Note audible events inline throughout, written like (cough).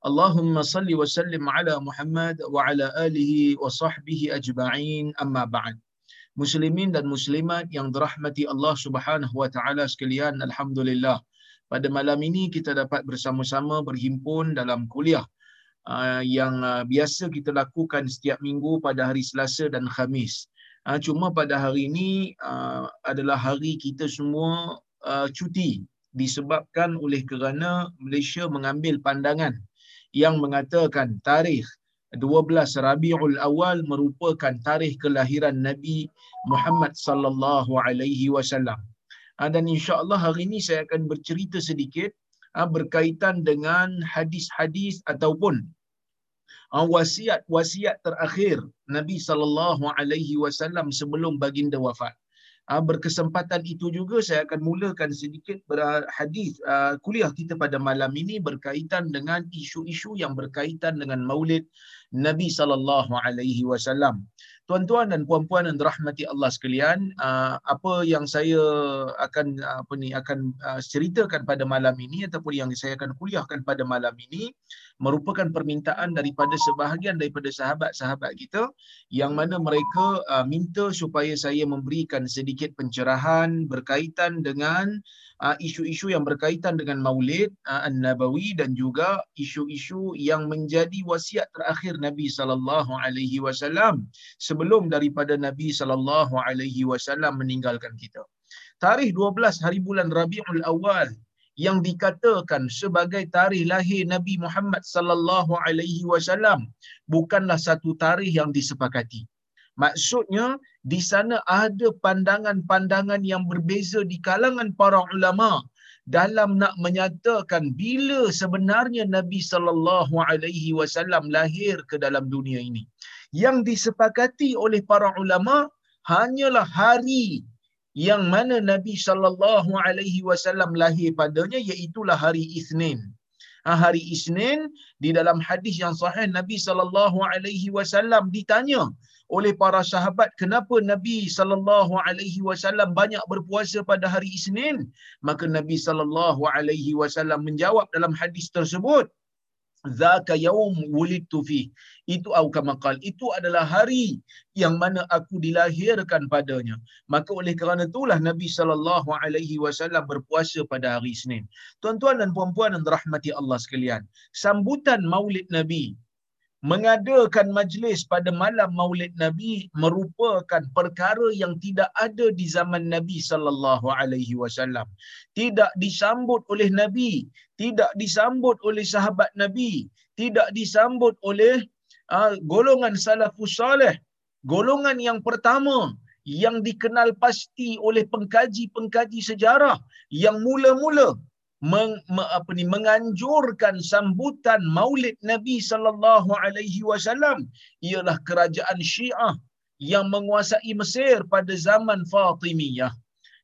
Allahumma salli wa sallim ala Muhammad wa ala alihi wa sahbihi أجمعين amma بعد Muslimin dan muslimat yang dirahmati Allah Subhanahu wa taala sekalian alhamdulillah. Pada malam ini kita dapat bersama-sama berhimpun dalam kuliah uh, yang uh, biasa kita lakukan setiap minggu pada hari Selasa dan Khamis. Uh, cuma pada hari ini adalah hari kita semua cuti disebabkan oleh kerana Malaysia mengambil pandangan yang mengatakan tarikh 12 Rabiul Awal merupakan tarikh kelahiran Nabi Muhammad sallallahu alaihi wasallam. Dan insya-Allah hari ini saya akan bercerita sedikit berkaitan dengan hadis-hadis ataupun wasiat-wasiat terakhir Nabi sallallahu alaihi wasallam sebelum baginda wafat. Berkesempatan itu juga saya akan mulakan sedikit hadis kuliah kita pada malam ini berkaitan dengan isu-isu yang berkaitan dengan Maulid Nabi sallallahu alaihi wasallam. Tuan-tuan dan puan-puan yang dirahmati Allah sekalian, apa yang saya akan apa ni akan ceritakan pada malam ini ataupun yang saya akan kuliahkan pada malam ini merupakan permintaan daripada sebahagian daripada sahabat-sahabat kita yang mana mereka minta supaya saya memberikan sedikit pencerahan berkaitan dengan isu-isu yang berkaitan dengan Maulid An-Nabawi dan juga isu-isu yang menjadi wasiat terakhir Nabi sallallahu alaihi wasallam sebelum daripada Nabi sallallahu alaihi wasallam meninggalkan kita. Tarikh 12 hari bulan Rabiul Awal yang dikatakan sebagai tarikh lahir Nabi Muhammad sallallahu alaihi wasallam bukanlah satu tarikh yang disepakati. Maksudnya di sana ada pandangan-pandangan yang berbeza di kalangan para ulama dalam nak menyatakan bila sebenarnya Nabi sallallahu alaihi wasallam lahir ke dalam dunia ini. Yang disepakati oleh para ulama hanyalah hari yang mana Nabi sallallahu alaihi wasallam lahir padanya iaitu hari Isnin. Ha, hari Isnin di dalam hadis yang sahih Nabi sallallahu alaihi wasallam ditanya oleh para sahabat kenapa Nabi sallallahu alaihi wasallam banyak berpuasa pada hari Isnin? Maka Nabi sallallahu alaihi wasallam menjawab dalam hadis tersebut zaka yaum wulidtu fi itu au kama qal. Itu adalah hari yang mana aku dilahirkan padanya. Maka oleh kerana itulah Nabi sallallahu alaihi wasallam berpuasa pada hari Isnin. Tuan-tuan dan puan-puan yang dirahmati Allah sekalian sambutan Maulid Nabi mengadakan majlis pada malam Maulid Nabi merupakan perkara yang tidak ada di zaman Nabi sallallahu alaihi wasallam. Tidak disambut oleh Nabi, tidak disambut oleh sahabat Nabi, tidak disambut oleh uh, golongan salafus salih. Golongan yang pertama yang dikenal pasti oleh pengkaji-pengkaji sejarah yang mula-mula meng, me, apa ni menganjurkan sambutan Maulid Nabi sallallahu alaihi wasallam ialah kerajaan Syiah yang menguasai Mesir pada zaman Fatimiyah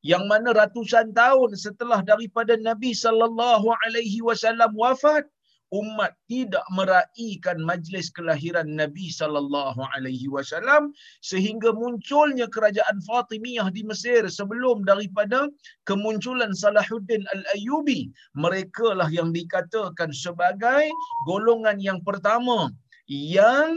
yang mana ratusan tahun setelah daripada Nabi sallallahu alaihi wasallam wafat umat tidak meraihkan majlis kelahiran Nabi sallallahu alaihi wasallam sehingga munculnya kerajaan Fatimiyah di Mesir sebelum daripada kemunculan Salahuddin Al-Ayyubi. Mereka lah yang dikatakan sebagai golongan yang pertama yang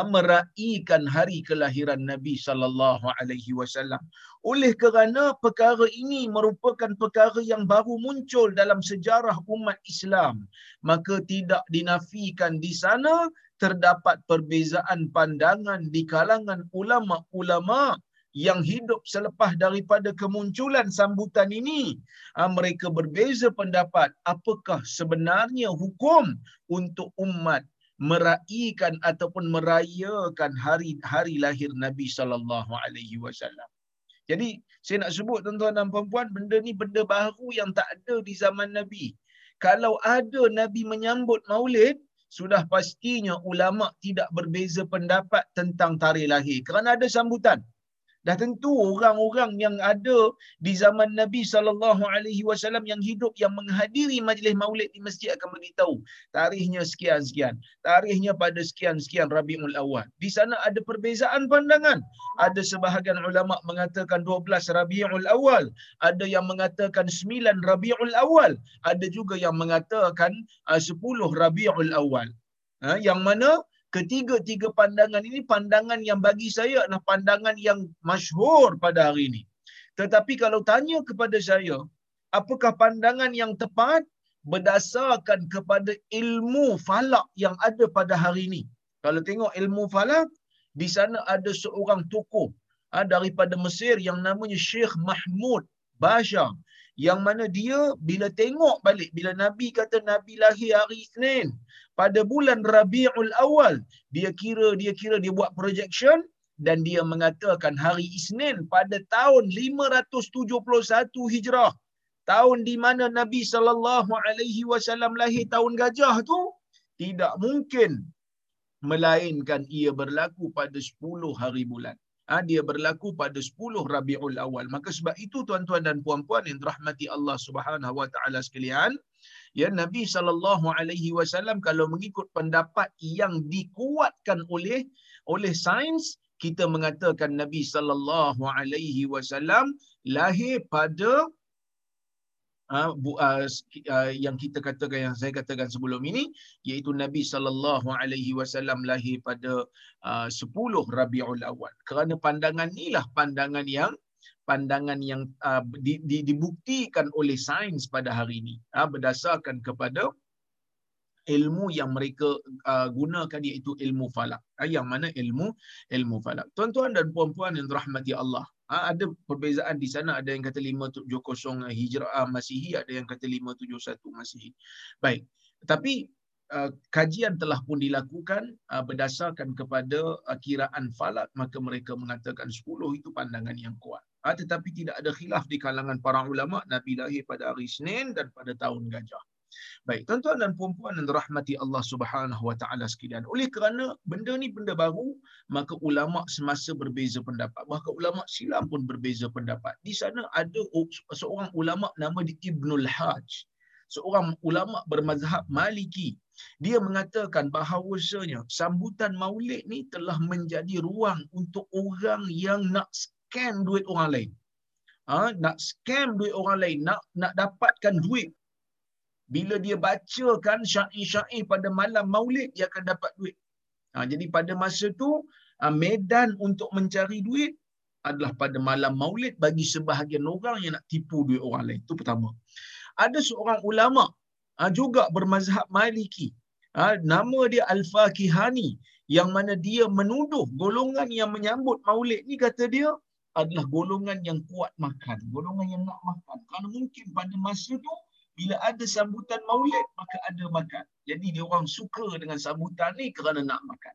meraihkan hari kelahiran Nabi sallallahu alaihi wasallam. Oleh kerana perkara ini merupakan perkara yang baru muncul dalam sejarah umat Islam, maka tidak dinafikan di sana terdapat perbezaan pandangan di kalangan ulama-ulama yang hidup selepas daripada kemunculan sambutan ini mereka berbeza pendapat apakah sebenarnya hukum untuk umat meraihkan ataupun merayakan hari hari lahir Nabi sallallahu alaihi wasallam. Jadi saya nak sebut tuan-tuan dan puan-puan benda ni benda baru yang tak ada di zaman Nabi. Kalau ada Nabi menyambut Maulid, sudah pastinya ulama tidak berbeza pendapat tentang tarikh lahir kerana ada sambutan dah tentu orang-orang yang ada di zaman Nabi sallallahu alaihi wasallam yang hidup yang menghadiri majlis maulid di masjid akan beritahu tarikhnya sekian sekian tarikhnya pada sekian sekian Rabiul Awal. Di sana ada perbezaan pandangan. Ada sebahagian ulama mengatakan 12 Rabiul Awal ada yang mengatakan 9 Rabiul Awal ada juga yang mengatakan uh, 10 Rabiul Awal. Ha, yang mana ketiga-tiga pandangan ini pandangan yang bagi saya adalah pandangan yang masyhur pada hari ini. Tetapi kalau tanya kepada saya, apakah pandangan yang tepat berdasarkan kepada ilmu falak yang ada pada hari ini? Kalau tengok ilmu falak, di sana ada seorang tokoh ha, daripada Mesir yang namanya Syekh Mahmud Bashar yang mana dia bila tengok balik bila nabi kata nabi lahir hari Isnin pada bulan Rabiul Awal dia kira dia kira dia buat projection dan dia mengatakan hari Isnin pada tahun 571 Hijrah. Tahun di mana Nabi sallallahu alaihi wasallam lahir tahun gajah tu tidak mungkin melainkan ia berlaku pada 10 hari bulan dia berlaku pada 10 Rabiul Awal. Maka sebab itu tuan-tuan dan puan-puan yang dirahmati Allah Subhanahu wa taala sekalian, ya Nabi sallallahu alaihi wasallam kalau mengikut pendapat yang dikuatkan oleh oleh sains kita mengatakan Nabi sallallahu alaihi wasallam lahir pada uh, uh, yang kita katakan yang saya katakan sebelum ini iaitu Nabi sallallahu alaihi wasallam lahir pada uh, 10 Rabiul Awal. Kerana pandangan inilah pandangan yang pandangan yang di, di, dibuktikan oleh sains pada hari ini berdasarkan kepada ilmu yang mereka uh, gunakan iaitu ilmu falak. Uh, yang mana ilmu ilmu falak. Tuan-tuan dan puan-puan yang dirahmati Allah. Ha, ada perbezaan di sana ada yang kata 570 Hijrah Masihi ada yang kata 571 Masihi. Baik. Tapi uh, kajian telah pun dilakukan uh, berdasarkan kepada uh, kiraan falak maka mereka mengatakan 10 itu pandangan yang kuat. Ha, tetapi tidak ada khilaf di kalangan para ulama Nabi lahir pada hari Isnin dan pada tahun gajah. Baik, tuan-tuan dan puan-puan yang dirahmati Allah Subhanahu Wa Taala sekalian. Oleh kerana benda ni benda baru, maka ulama semasa berbeza pendapat. Bahkan ulama silam pun berbeza pendapat. Di sana ada seorang ulama nama di Ibnul Hajj. Seorang ulama bermazhab Maliki. Dia mengatakan bahawasanya sambutan Maulid ni telah menjadi ruang untuk orang yang nak scam duit orang lain. Ha, nak scam duit orang lain, nak nak dapatkan duit bila dia bacakan syair-syair pada malam maulid dia akan dapat duit. Ha, jadi pada masa tu ha, medan untuk mencari duit adalah pada malam maulid bagi sebahagian orang yang nak tipu duit orang lain. Itu pertama. Ada seorang ulama ha, juga bermazhab Maliki. Ha, nama dia Al-Fakihani yang mana dia menuduh golongan yang menyambut maulid ni kata dia adalah golongan yang kuat makan, golongan yang nak makan. Kerana mungkin pada masa tu bila ada sambutan maulid maka ada makan. Jadi dia orang suka dengan sambutan ni kerana nak makan.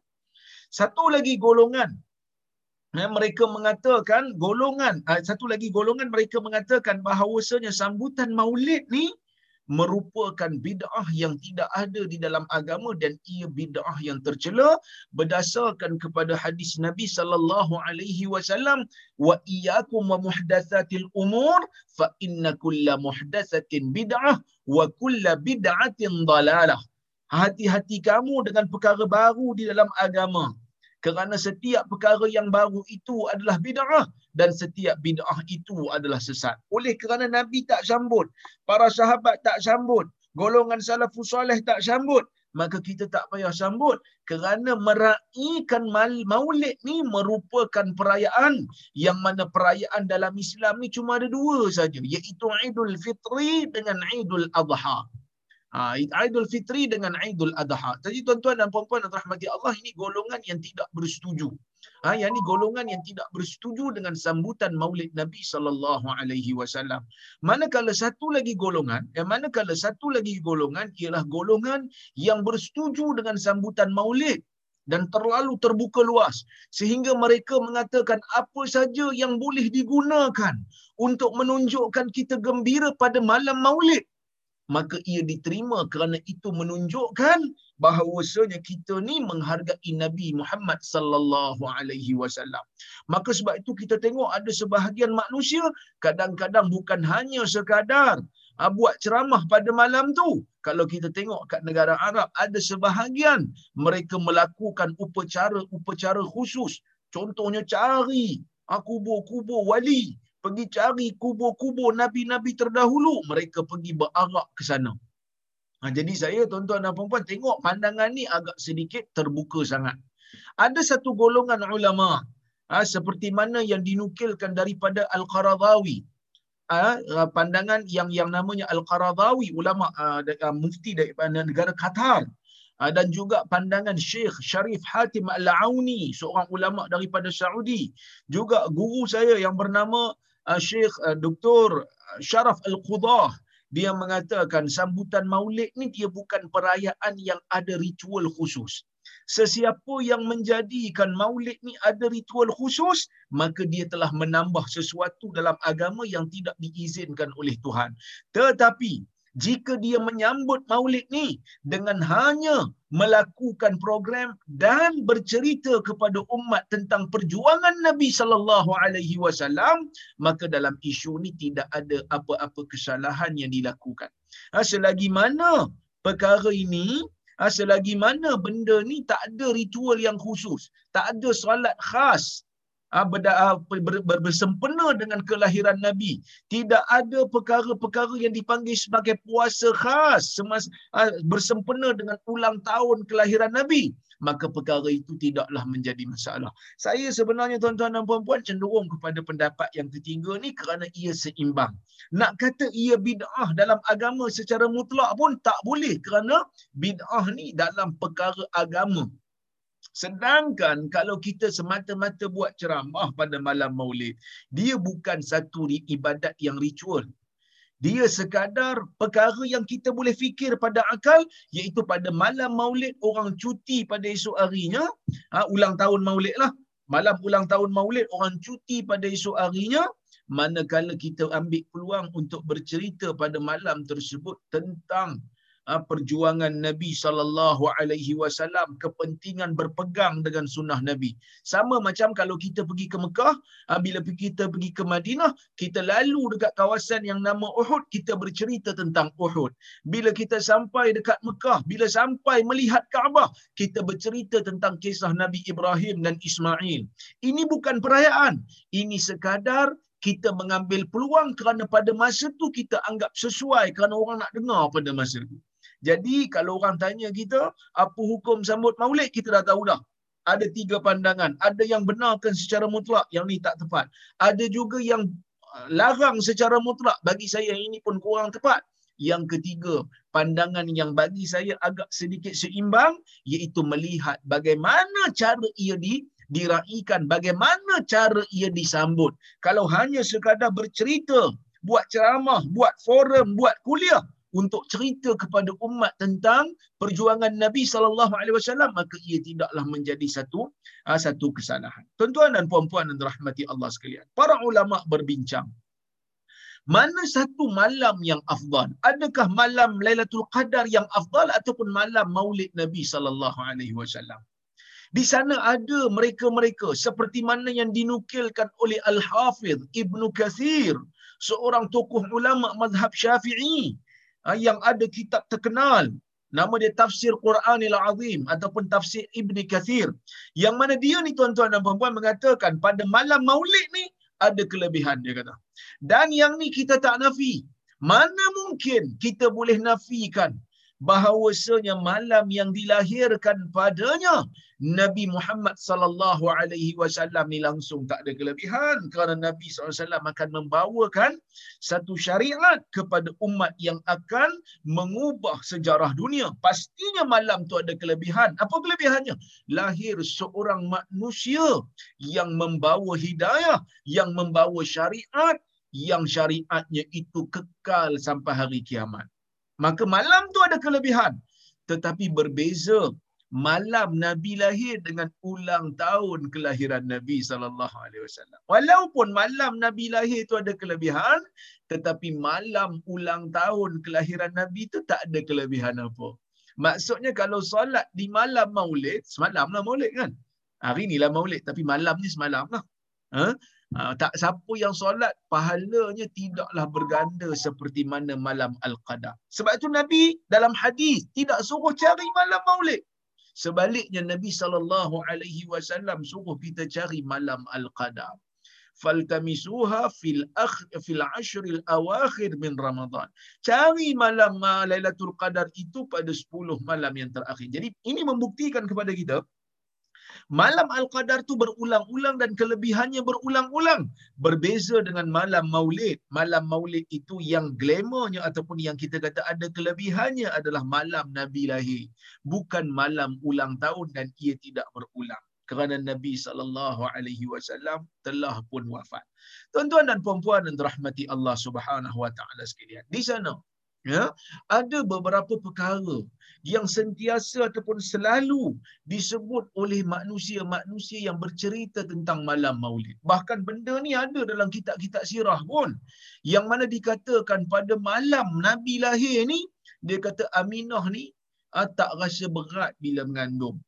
Satu lagi golongan ya, mereka mengatakan golongan ah, satu lagi golongan mereka mengatakan bahawasanya sambutan maulid ni merupakan bid'ah yang tidak ada di dalam agama dan ia bid'ah yang tercela berdasarkan kepada hadis Nabi sallallahu alaihi wasallam wa iyyakum wa muhdatsatil umur fa inna kulla muhdatsatin bid'ah wa kulla bid'atin dalalah. Hati-hati kamu dengan perkara baru di dalam agama kerana setiap perkara yang baru itu adalah bid'ah dan setiap bid'ah itu adalah sesat. Oleh kerana Nabi tak sambut, para sahabat tak sambut, golongan salafus soleh tak sambut, maka kita tak payah sambut kerana meraihkan maulid ni merupakan perayaan yang mana perayaan dalam Islam ni cuma ada dua saja iaitu Idul Fitri dengan Idul Adha. Ha, Idul Fitri dengan Idul Adha. Jadi tuan-tuan dan puan-puan yang rahmati Allah ini golongan yang tidak bersetuju. Ha, yang ini golongan yang tidak bersetuju dengan sambutan Maulid Nabi sallallahu alaihi wasallam. Manakala satu lagi golongan, yang manakala satu lagi golongan ialah golongan yang bersetuju dengan sambutan Maulid dan terlalu terbuka luas sehingga mereka mengatakan apa saja yang boleh digunakan untuk menunjukkan kita gembira pada malam Maulid maka ia diterima kerana itu menunjukkan bahawasanya kita ni menghargai Nabi Muhammad sallallahu alaihi wasallam. Maka sebab itu kita tengok ada sebahagian manusia kadang-kadang bukan hanya sekadar ha, buat ceramah pada malam tu. Kalau kita tengok kat negara Arab ada sebahagian mereka melakukan upacara-upacara khusus. Contohnya cari ha, kubur-kubur wali, pergi cari kubur-kubur nabi-nabi terdahulu, mereka pergi berarak ke sana. Ha, jadi saya tuan-tuan dan puan-puan tengok pandangan ni agak sedikit terbuka sangat. Ada satu golongan ulama ha, seperti mana yang dinukilkan daripada Al-Qaradawi. Ha, pandangan yang yang namanya Al-Qaradawi ulama ha, mufti daripada negara Qatar. Ha, dan juga pandangan Syekh Sharif Hatim Al-Auni, seorang ulama daripada Saudi. Juga guru saya yang bernama Syekh uh, Dr. Sharaf Al-Qudah dia mengatakan sambutan maulid ni dia bukan perayaan yang ada ritual khusus. Sesiapa yang menjadikan maulid ni ada ritual khusus, maka dia telah menambah sesuatu dalam agama yang tidak diizinkan oleh Tuhan. Tetapi jika dia menyambut maulid ni dengan hanya melakukan program dan bercerita kepada umat tentang perjuangan Nabi sallallahu alaihi wasallam maka dalam isu ni tidak ada apa-apa kesalahan yang dilakukan. Ha, selagi mana perkara ini ha, selagi mana benda ni tak ada ritual yang khusus, tak ada solat khas Ah, ah, bersempena dengan kelahiran Nabi. Tidak ada perkara-perkara yang dipanggil sebagai puasa khas semasa, ah, bersempena dengan ulang tahun kelahiran Nabi. Maka perkara itu tidaklah menjadi masalah. Saya sebenarnya tuan-tuan dan puan-puan cenderung kepada pendapat yang ketiga ni kerana ia seimbang. Nak kata ia bid'ah dalam agama secara mutlak pun tak boleh kerana bid'ah ni dalam perkara agama Sedangkan kalau kita semata-mata buat ceramah pada malam maulid, dia bukan satu ibadat yang ritual. Dia sekadar perkara yang kita boleh fikir pada akal, iaitu pada malam maulid orang cuti pada esok harinya, ha, ulang tahun maulid lah, malam ulang tahun maulid orang cuti pada esok harinya, manakala kita ambil peluang untuk bercerita pada malam tersebut tentang perjuangan Nabi sallallahu alaihi wasallam kepentingan berpegang dengan sunnah Nabi. Sama macam kalau kita pergi ke Mekah, ah, bila kita pergi ke Madinah, kita lalu dekat kawasan yang nama Uhud, kita bercerita tentang Uhud. Bila kita sampai dekat Mekah, bila sampai melihat Kaabah, kita bercerita tentang kisah Nabi Ibrahim dan Ismail. Ini bukan perayaan. Ini sekadar kita mengambil peluang kerana pada masa tu kita anggap sesuai kerana orang nak dengar pada masa tu. Jadi kalau orang tanya kita apa hukum sambut maulid kita dah tahu dah. Ada tiga pandangan. Ada yang benarkan secara mutlak, yang ni tak tepat. Ada juga yang uh, larang secara mutlak. Bagi saya ini pun kurang tepat. Yang ketiga, pandangan yang bagi saya agak sedikit seimbang iaitu melihat bagaimana cara ia di diraikan, bagaimana cara ia disambut. Kalau hanya sekadar bercerita, buat ceramah, buat forum, buat kuliah, untuk cerita kepada umat tentang perjuangan Nabi sallallahu alaihi wasallam maka ia tidaklah menjadi satu ah, satu kesalahan. Tuan-tuan dan puan-puan yang dirahmati Allah sekalian. Para ulama berbincang mana satu malam yang afdal? Adakah malam Lailatul Qadar yang afdal ataupun malam Maulid Nabi sallallahu alaihi wasallam? Di sana ada mereka-mereka seperti mana yang dinukilkan oleh Al-Hafiz Ibn Kathir, seorang tokoh ulama mazhab Syafi'i yang ada kitab terkenal. Nama dia tafsir Quranil Azim ataupun tafsir Ibni Kathir. Yang mana dia ni tuan-tuan dan puan-puan mengatakan pada malam Maulid ni ada kelebihan dia kata. Dan yang ni kita tak nafi. Mana mungkin kita boleh nafikan bahawasanya malam yang dilahirkan padanya Nabi Muhammad sallallahu alaihi wasallam ni langsung tak ada kelebihan kerana Nabi wasallam akan membawakan satu syariat kepada umat yang akan mengubah sejarah dunia. Pastinya malam tu ada kelebihan. Apa kelebihannya? Lahir seorang manusia yang membawa hidayah, yang membawa syariat yang syariatnya itu kekal sampai hari kiamat. Maka malam tu ada kelebihan tetapi berbeza malam Nabi lahir dengan ulang tahun kelahiran Nabi sallallahu alaihi wasallam. Walaupun malam Nabi lahir itu ada kelebihan, tetapi malam ulang tahun kelahiran Nabi itu tak ada kelebihan apa. Maksudnya kalau solat di malam Maulid, semalam lah Maulid kan? Hari ni lah Maulid tapi malam ni semalam lah. Ha? Ha, tak siapa yang solat pahalanya tidaklah berganda seperti mana malam Al-Qadar. Sebab itu Nabi dalam hadis tidak suruh cari malam Maulid. Sebaliknya Nabi sallallahu alaihi wasallam suruh kita cari malam Al-Qadar. Faltamisuha fil akh fil ashril awakhir min Ramadan. Cari malam Lailatul Qadar itu pada 10 malam yang terakhir. Jadi ini membuktikan kepada kita Malam Al-Qadar tu berulang-ulang dan kelebihannya berulang-ulang. Berbeza dengan malam Maulid. Malam Maulid itu yang glamournya ataupun yang kita kata ada kelebihannya adalah malam Nabi lahir. Bukan malam ulang tahun dan ia tidak berulang. Kerana Nabi sallallahu alaihi wasallam telah pun wafat. Tuan-tuan dan puan-puan yang dirahmati Allah Subhanahu wa taala sekalian. Di sana ya ada beberapa perkara yang sentiasa ataupun selalu disebut oleh manusia-manusia yang bercerita tentang malam maulid. Bahkan benda ni ada dalam kitab-kitab sirah pun. Yang mana dikatakan pada malam Nabi lahir ni, dia kata Aminah ni ah, tak rasa berat bila mengandung.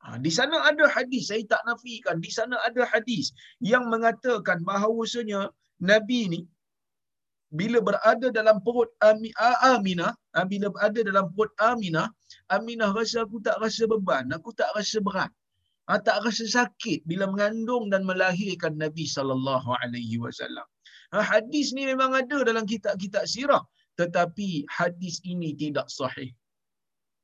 Ha, di sana ada hadis, saya tak nafikan. Di sana ada hadis yang mengatakan bahawasanya Nabi ni bila berada dalam perut Aminah, ah, bila berada dalam perut Aminah, Aminah rasa aku tak rasa beban, aku tak rasa berat. Ha, tak rasa sakit bila mengandung dan melahirkan Nabi sallallahu alaihi wasallam. Ha, hadis ni memang ada dalam kitab-kitab sirah, tetapi hadis ini tidak sahih.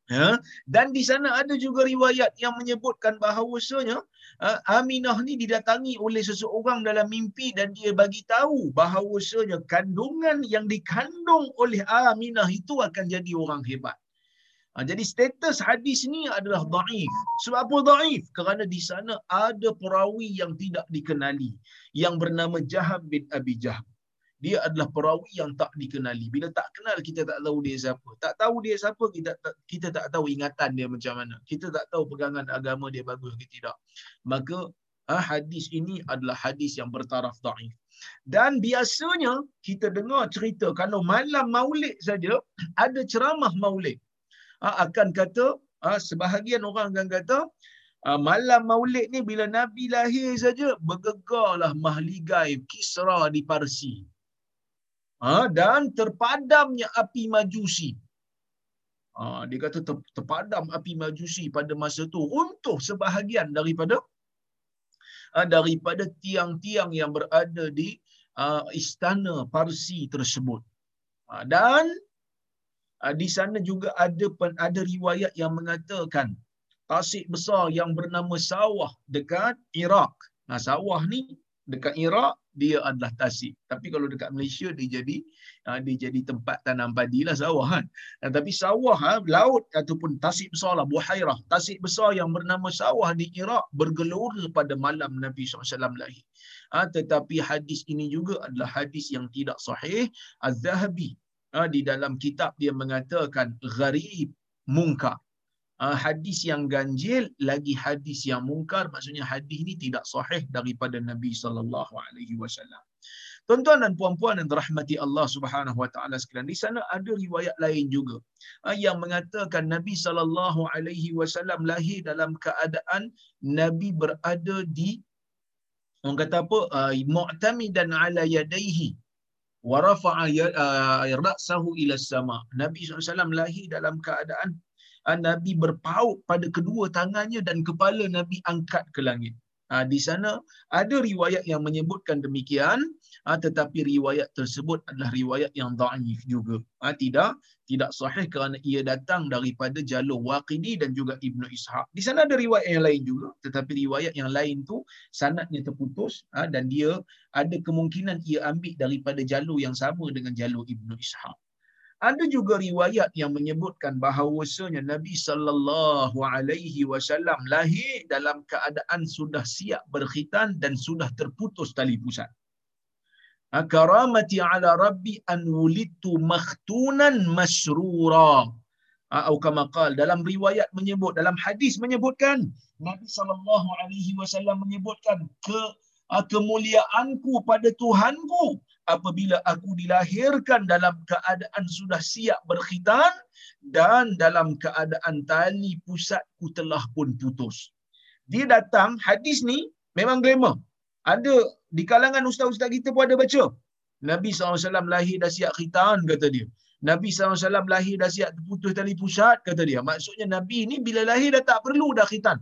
Ha? Dan di sana ada juga riwayat yang menyebutkan bahawasanya ha, Aminah ni didatangi oleh seseorang dalam mimpi dan dia bagi tahu bahawasanya kandungan yang dikandung oleh Aminah itu akan jadi orang hebat. Ha, jadi status hadis ni adalah daif. Sebab apa daif? Kerana di sana ada perawi yang tidak dikenali yang bernama Jahab bin Abi Jahab dia adalah perawi yang tak dikenali. Bila tak kenal, kita tak tahu dia siapa. Tak tahu dia siapa, kita tak, kita tak tahu ingatan dia macam mana. Kita tak tahu pegangan agama dia bagus ke tidak. Maka ha, hadis ini adalah hadis yang bertaraf da'if. Dan biasanya kita dengar cerita kalau malam maulid saja ada ceramah maulid. Ha, akan kata, ha, sebahagian orang akan kata, malam maulid ni bila Nabi lahir saja bergegarlah mahligai Kisra di Parsi ha, dan terpadamnya api majusi. Ha, dia kata ter, terpadam api majusi pada masa itu untuk sebahagian daripada ha, daripada tiang-tiang yang berada di ha, istana Parsi tersebut. Ha, dan ha, di sana juga ada ada riwayat yang mengatakan tasik besar yang bernama sawah dekat Iraq. Nah, sawah ni dekat Iraq dia adalah tasik. Tapi kalau dekat Malaysia dia jadi uh, dia jadi tempat tanam padi lah sawah kan. Uh, tapi sawah uh, laut ataupun tasik besar lah buhairah. Tasik besar yang bernama sawah di Iraq bergelora pada malam Nabi SAW lahir. Uh, tetapi hadis ini juga adalah hadis yang tidak sahih. Az-Zahabi uh, di dalam kitab dia mengatakan gharib mungkar uh, hadis yang ganjil lagi hadis yang mungkar maksudnya hadis ini tidak sahih daripada Nabi sallallahu alaihi wasallam. Tuan-tuan dan puan-puan yang dirahmati Allah Subhanahu wa taala sekalian, di sana ada riwayat lain juga uh, yang mengatakan Nabi sallallahu alaihi wasallam lahir dalam keadaan Nabi berada di orang kata apa uh, mu'tamidan ala yadayhi wa rafa'a uh, ra'sahu ila sama. Nabi SAW lahir dalam keadaan Ah, Nabi berpaut pada kedua tangannya dan kepala Nabi angkat ke langit. Ha, di sana ada riwayat yang menyebutkan demikian, ha, tetapi riwayat tersebut adalah riwayat yang daif juga. Ha, tidak tidak sahih kerana ia datang daripada jalur Waqidi dan juga Ibnu Ishaq. Di sana ada riwayat yang lain juga, tetapi riwayat yang lain tu sanadnya terputus ha, dan dia ada kemungkinan ia ambil daripada jalur yang sama dengan jalur Ibnu Ishaq. Ada juga riwayat yang menyebutkan bahawasanya Nabi sallallahu alaihi wasallam lahir dalam keadaan sudah siap berkhitan dan sudah terputus tali pusat. Karamati ala rabbi an wulidtu makhtunan masrura. atau kama dalam riwayat menyebut dalam hadis menyebutkan Nabi sallallahu alaihi wasallam menyebutkan ke kemuliaanku pada Tuhanku apabila aku dilahirkan dalam keadaan sudah siap berkhitan dan dalam keadaan tali pusatku telah pun putus. Dia datang hadis ni memang glamour. Ada di kalangan ustaz-ustaz kita pun ada baca. Nabi SAW lahir dah siap khitan kata dia. Nabi SAW lahir dah siap terputus tali pusat kata dia. Maksudnya Nabi ni bila lahir dah tak perlu dah khitan.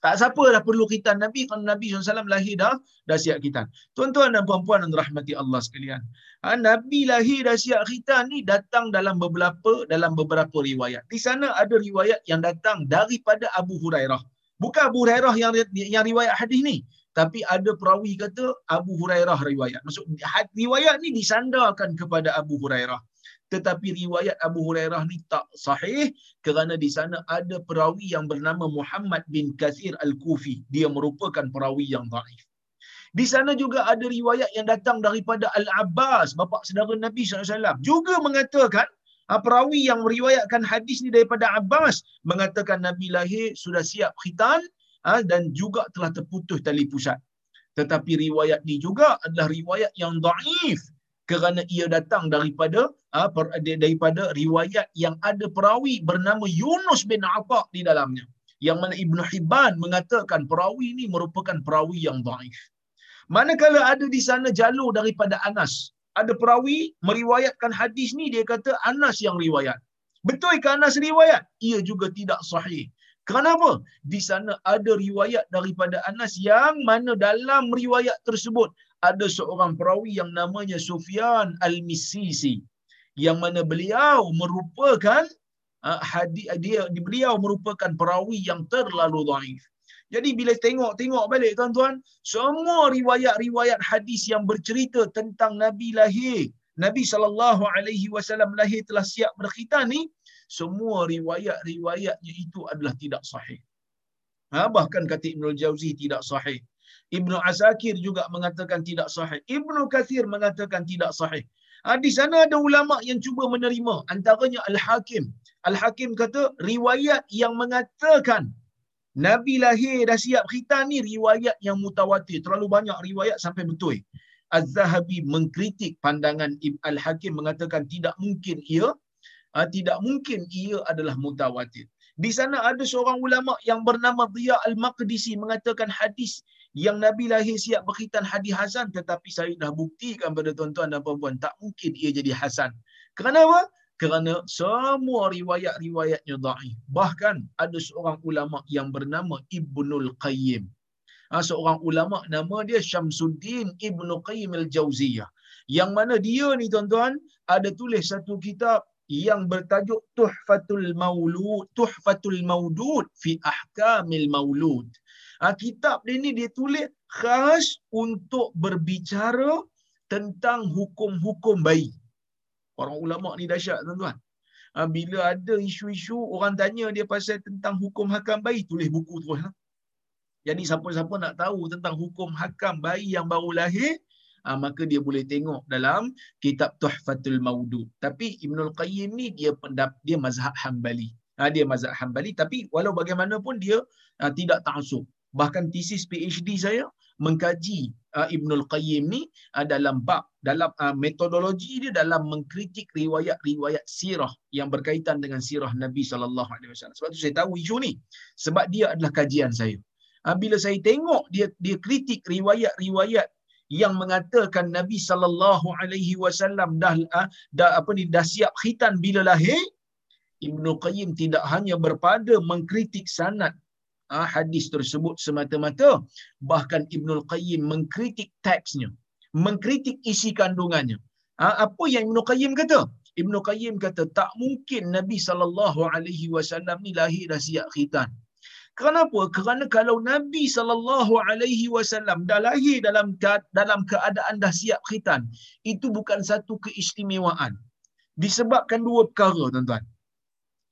Tak siapa dah perlu khitan Nabi kalau Nabi SAW lahir dah, dah siap khitan. Tuan-tuan dan puan-puan yang rahmati Allah sekalian. Ha, Nabi lahir dah siap khitan ni datang dalam beberapa dalam beberapa riwayat. Di sana ada riwayat yang datang daripada Abu Hurairah. Bukan Abu Hurairah yang yang riwayat hadis ni. Tapi ada perawi kata Abu Hurairah riwayat. Maksud riwayat ni disandarkan kepada Abu Hurairah tetapi riwayat Abu Hurairah ni tak sahih kerana di sana ada perawi yang bernama Muhammad bin Kathir Al-Kufi. Dia merupakan perawi yang dhaif. Di sana juga ada riwayat yang datang daripada Al-Abbas, bapa saudara Nabi SAW. Juga mengatakan, ha, perawi yang meriwayatkan hadis ni daripada Abbas, mengatakan Nabi lahir sudah siap khitan ha, dan juga telah terputus tali pusat. Tetapi riwayat ni juga adalah riwayat yang dhaif kerana ia datang daripada uh, daripada riwayat yang ada perawi bernama Yunus bin Atha di dalamnya. Yang mana Ibnu Hibban mengatakan perawi ini merupakan perawi yang dhaif. Manakala ada di sana jalur daripada Anas ada perawi meriwayatkan hadis ni dia kata Anas yang riwayat. Betul ke Anas riwayat? Ia juga tidak sahih. Kenapa? Di sana ada riwayat daripada Anas yang mana dalam riwayat tersebut ada seorang perawi yang namanya Sufyan Al-Misisi yang mana beliau merupakan uh, hadis dia beliau merupakan perawi yang terlalu dhaif. Jadi bila tengok-tengok balik tuan-tuan, semua riwayat-riwayat hadis yang bercerita tentang Nabi lahir, Nabi sallallahu alaihi wasallam lahir telah siap berkhitan ni, semua riwayat-riwayatnya itu adalah tidak sahih. Ha, bahkan kata Ibnu Jauzi tidak sahih. Ibnu Asakir juga mengatakan tidak sahih. Ibnu Kathir mengatakan tidak sahih. Ha, di sana ada ulama yang cuba menerima. Antaranya Al-Hakim. Al-Hakim kata riwayat yang mengatakan Nabi lahir dah siap khitan ni riwayat yang mutawatir. Terlalu banyak riwayat sampai betul. Az-Zahabi mengkritik pandangan Al-Hakim mengatakan tidak mungkin ia ha, tidak mungkin ia adalah mutawatir. Di sana ada seorang ulama yang bernama Dhiya Al-Maqdisi mengatakan hadis yang Nabi lahir siap berkhitan hadis Hasan tetapi saya dah buktikan pada tuan-tuan dan puan-puan tak mungkin ia jadi Hasan. Kenapa? Kerana semua riwayat-riwayatnya dhaif. Bahkan ada seorang ulama yang bernama Ibnul Qayyim. Ha, seorang ulama nama dia Syamsuddin Ibnu Qayyim Al-Jauziyah. Yang mana dia ni tuan-tuan ada tulis satu kitab yang bertajuk Tuhfatul Maulud, Tuhfatul Maudud fi Ahkamil Maulud. Ha, kitab dia ni dia tulis khas untuk berbicara tentang hukum-hukum bayi. Orang ulama ni dahsyat tuan-tuan. Ha, bila ada isu-isu orang tanya dia pasal tentang hukum hakam bayi, tulis buku terus lah. Jadi siapa-siapa nak tahu tentang hukum hakam bayi yang baru lahir, ha, maka dia boleh tengok dalam kitab Tuhfatul Maudud. Tapi Ibnul Qayyim ni dia pendap, dia mazhab Hambali. Ha, dia mazhab Hambali tapi walau bagaimanapun dia ha, tidak ta'assub bahkan tesis PhD saya mengkaji uh, Ibnul Qayyim ni uh, dalam bab dalam uh, metodologi dia dalam mengkritik riwayat-riwayat sirah yang berkaitan dengan sirah Nabi sallallahu alaihi wasallam. Sebab tu saya tahu isu ni sebab dia adalah kajian saya. Uh, bila saya tengok dia dia kritik riwayat-riwayat yang mengatakan Nabi sallallahu alaihi wasallam dah uh, dah apa ni dah siap khitan bila lahir Ibnu Qayyim tidak hanya berpada mengkritik sanad uh, hadis tersebut semata-mata bahkan Ibnul Qayyim mengkritik teksnya mengkritik isi kandungannya uh, apa yang Ibnul Qayyim kata Ibnul Qayyim kata tak mungkin Nabi sallallahu alaihi wasallam ni lahir dah siap khitan Kenapa? Kerana kalau Nabi sallallahu alaihi wasallam dah lahir dalam dalam keadaan dah siap khitan, itu bukan satu keistimewaan. Disebabkan dua perkara, tuan-tuan.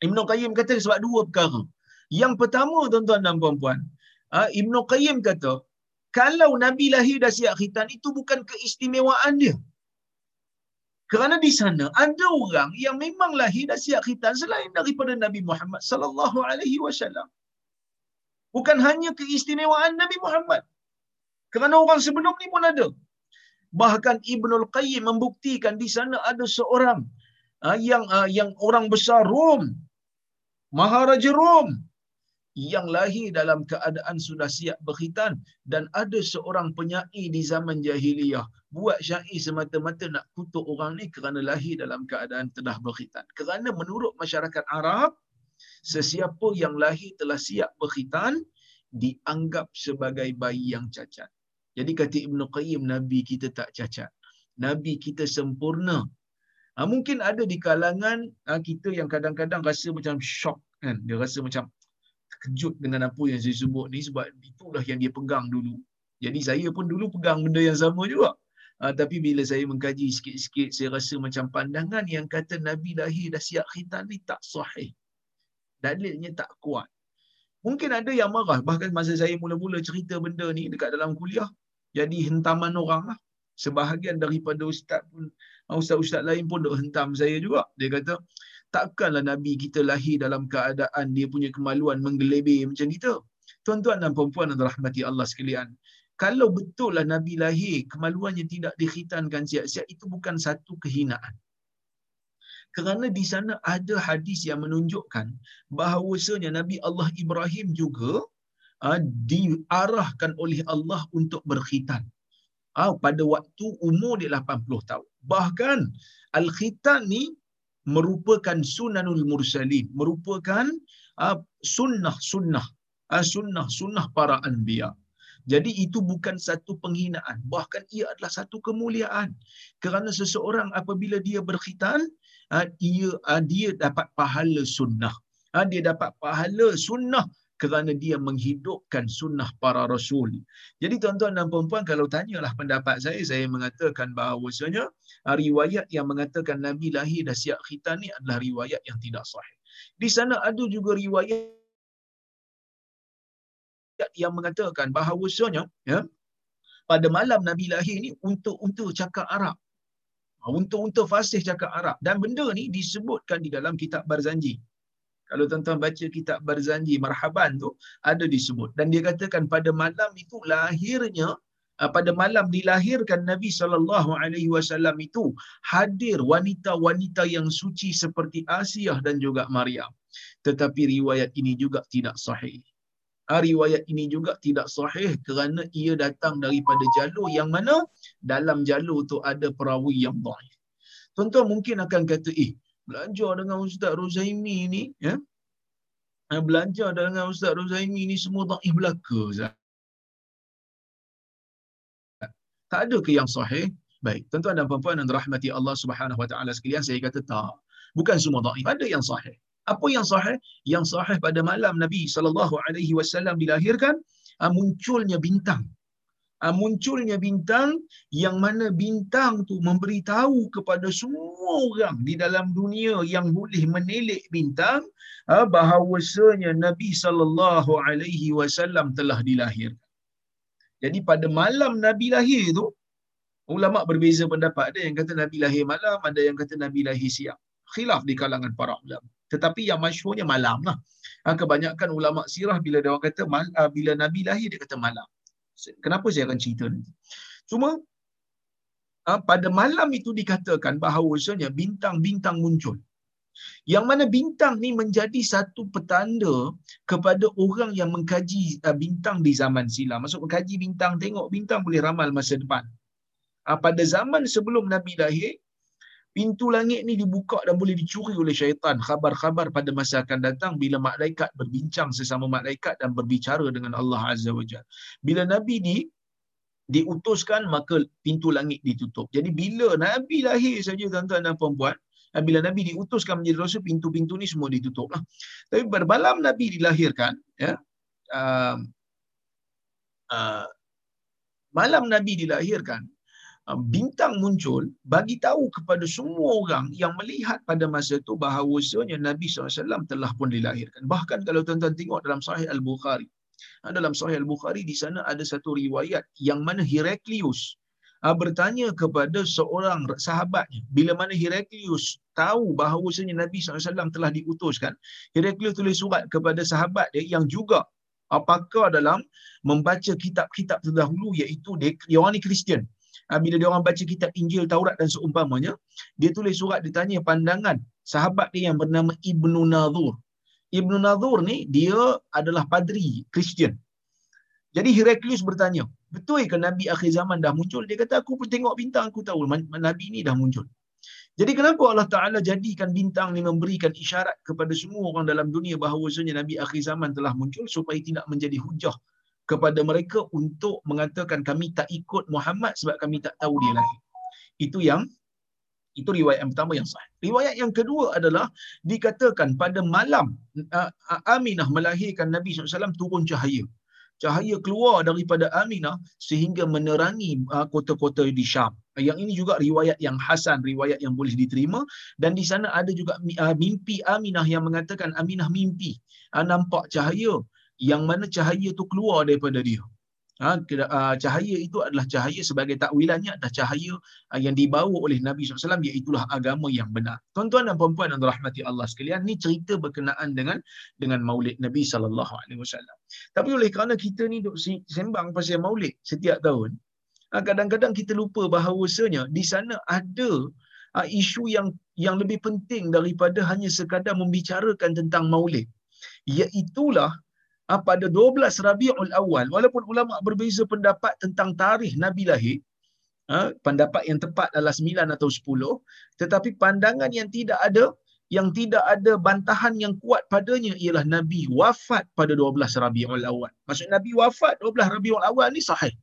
Ibn Qayyim kata sebab dua perkara. Yang pertama tuan-tuan dan puan-puan, uh, Ibn Qayyim kata, kalau Nabi lahir dah siap khitan itu bukan keistimewaan dia. Kerana di sana ada orang yang memang lahir dan siap khitan selain daripada Nabi Muhammad sallallahu alaihi wasallam. Bukan hanya keistimewaan Nabi Muhammad. Kerana orang sebelum ni pun ada. Bahkan Ibnul Qayyim membuktikan di sana ada seorang uh, yang uh, yang orang besar Rom, Maharaja Rom yang lahir dalam keadaan sudah siap berkhitan dan ada seorang penyair di zaman jahiliyah buat syair semata-mata nak kutuk orang ni kerana lahir dalam keadaan telah berkhitan. Kerana menurut masyarakat Arab, sesiapa yang lahir telah siap berkhitan dianggap sebagai bayi yang cacat. Jadi kata Ibn Qayyim, Nabi kita tak cacat. Nabi kita sempurna. Ha, mungkin ada di kalangan ha, kita yang kadang-kadang rasa macam shock. Kan? Dia rasa macam terkejut dengan apa yang saya sebut ni sebab itulah yang dia pegang dulu. Jadi saya pun dulu pegang benda yang sama juga. Ha, tapi bila saya mengkaji sikit-sikit, saya rasa macam pandangan yang kata Nabi lahir dah siap khitan ni tak sahih. Dalilnya tak kuat. Mungkin ada yang marah. Bahkan masa saya mula-mula cerita benda ni dekat dalam kuliah, jadi hentaman orang lah. Sebahagian daripada ustaz pun, ustaz-ustaz lain pun duk hentam saya juga. Dia kata, takkanlah Nabi kita lahir dalam keadaan dia punya kemaluan menggelebih macam kita. Tuan-tuan dan puan-puan dan rahmati Allah sekalian. Kalau betul lah Nabi lahir, kemaluannya tidak dikhitankan siap-siap, itu bukan satu kehinaan. Kerana di sana ada hadis yang menunjukkan bahawasanya Nabi Allah Ibrahim juga uh, diarahkan oleh Allah untuk berkhitan. Uh, pada waktu umur dia 80 tahun. Bahkan al-khitan ni merupakan sunanul mursalin, merupakan sunnah-sunnah, sunnah-sunnah para anbiya. Jadi itu bukan satu penghinaan, bahkan ia adalah satu kemuliaan. Kerana seseorang apabila dia berkhitan, uh, ia uh, dia dapat pahala sunnah. Dia dapat pahala sunnah kerana dia menghidupkan sunnah para rasul. Jadi tuan-tuan dan puan-puan kalau tanyalah pendapat saya, saya mengatakan bahawasanya ah, riwayat yang mengatakan Nabi lahir dah siap khitan ni adalah riwayat yang tidak sahih. Di sana ada juga riwayat yang mengatakan bahawasanya ya, pada malam Nabi lahir ni untuk cakap Arab. Untuk-untuk fasih cakap Arab. Dan benda ni disebutkan di dalam kitab Barzanji. Kalau tuan-tuan baca kitab Barzanji Marhaban tu ada disebut dan dia katakan pada malam itu lahirnya ah, pada malam dilahirkan Nabi sallallahu alaihi wasallam itu hadir wanita-wanita yang suci seperti Asiah dan juga Maryam. Tetapi riwayat ini juga tidak sahih. Ah, riwayat ini juga tidak sahih kerana ia datang daripada jalur yang mana dalam jalur tu ada perawi yang dhaif. Tuan-tuan mungkin akan kata, eh, belajar dengan Ustaz Rozaimi ni, ya. Eh, belajar dengan Ustaz Rozaimi ni semua dhaif belaka, Ustaz. Tak ada ke yang sahih? Baik, tuan-tuan dan puan-puan dan rahmati Allah Subhanahu Wa Taala sekalian, saya kata tak. Bukan semua dhaif, ada yang sahih. Apa yang sahih? Yang sahih pada malam Nabi sallallahu alaihi wasallam dilahirkan, ah, munculnya bintang munculnya bintang yang mana bintang tu memberitahu kepada semua orang di dalam dunia yang boleh menilik bintang uh, bahawasanya Nabi sallallahu alaihi wasallam telah dilahirkan. Jadi pada malam Nabi lahir tu ulama berbeza pendapat ada yang kata Nabi lahir malam ada yang kata Nabi lahir siang. Khilaf di kalangan para ulama. Tetapi yang masyhurnya malam lah. Kebanyakan ulama sirah bila dia orang kata bila Nabi lahir dia kata malam. Kenapa saya akan cerita nanti? Cuma ah, pada malam itu dikatakan bahawasanya bintang-bintang muncul. Yang mana bintang ni menjadi satu petanda kepada orang yang mengkaji ah, bintang di zaman silam. Maksud mengkaji bintang, tengok bintang boleh ramal masa depan. Ah, pada zaman sebelum Nabi lahir, pintu langit ni dibuka dan boleh dicuri oleh syaitan khabar-khabar pada masa akan datang bila malaikat berbincang sesama malaikat dan berbicara dengan Allah Azza wa Jalla. Bila Nabi ni diutuskan maka pintu langit ditutup. Jadi bila Nabi lahir saja tuan-tuan dan puan-puan, bila Nabi diutuskan menjadi rasul pintu-pintu ni semua ditutup lah. Tapi malam Nabi dilahirkan ya uh, uh, malam Nabi dilahirkan bintang muncul bagi tahu kepada semua orang yang melihat pada masa itu bahawasanya Nabi SAW telah pun dilahirkan. Bahkan kalau tuan-tuan tengok dalam Sahih Al-Bukhari. Ha, dalam Sahih Al-Bukhari di sana ada satu riwayat yang mana Heraklius uh, bertanya kepada seorang sahabatnya bila mana Heraklius tahu bahawasanya Nabi SAW telah diutuskan Heraklius tulis surat kepada sahabat dia yang juga apakah dalam membaca kitab-kitab terdahulu iaitu dia, dia orang ni Kristian bila dia orang baca kitab Injil Taurat dan seumpamanya dia tulis surat ditanya pandangan sahabat dia yang bernama Ibnu Nadhur Ibnu Nadhur ni dia adalah padri Kristian jadi Heraklius bertanya, betul ke Nabi akhir zaman dah muncul? Dia kata, aku pun tengok bintang, aku tahu Nabi ni dah muncul. Jadi kenapa Allah Ta'ala jadikan bintang ni memberikan isyarat kepada semua orang dalam dunia bahawasanya Nabi akhir zaman telah muncul supaya tidak menjadi hujah kepada mereka untuk mengatakan kami tak ikut Muhammad sebab kami tak tahu dia lagi. Itu yang itu riwayat yang pertama yang sah. Riwayat yang kedua adalah dikatakan pada malam Aminah melahirkan Nabi SAW turun cahaya cahaya keluar daripada Aminah sehingga menerangi kota-kota di Syam. Yang ini juga riwayat yang hasan, riwayat yang boleh diterima dan di sana ada juga mimpi Aminah yang mengatakan Aminah mimpi nampak cahaya yang mana cahaya tu keluar daripada dia. Ha, cahaya itu adalah cahaya sebagai takwilannya adalah cahaya yang dibawa oleh Nabi SAW iaitulah agama yang benar. Tuan-tuan dan puan-puan yang dirahmati Allah sekalian, ni cerita berkenaan dengan dengan maulid Nabi SAW. Tapi oleh kerana kita ni duk sembang pasal maulid setiap tahun, kadang-kadang kita lupa bahawasanya di sana ada isu yang yang lebih penting daripada hanya sekadar membicarakan tentang maulid. Iaitulah ah, pada 12 Rabiul Awal walaupun ulama berbeza pendapat tentang tarikh Nabi lahir ah, pendapat yang tepat adalah 9 atau 10 tetapi pandangan yang tidak ada yang tidak ada bantahan yang kuat padanya ialah Nabi wafat pada 12 Rabiul Awal. Maksud Nabi wafat 12 Rabiul Awal ni sahih.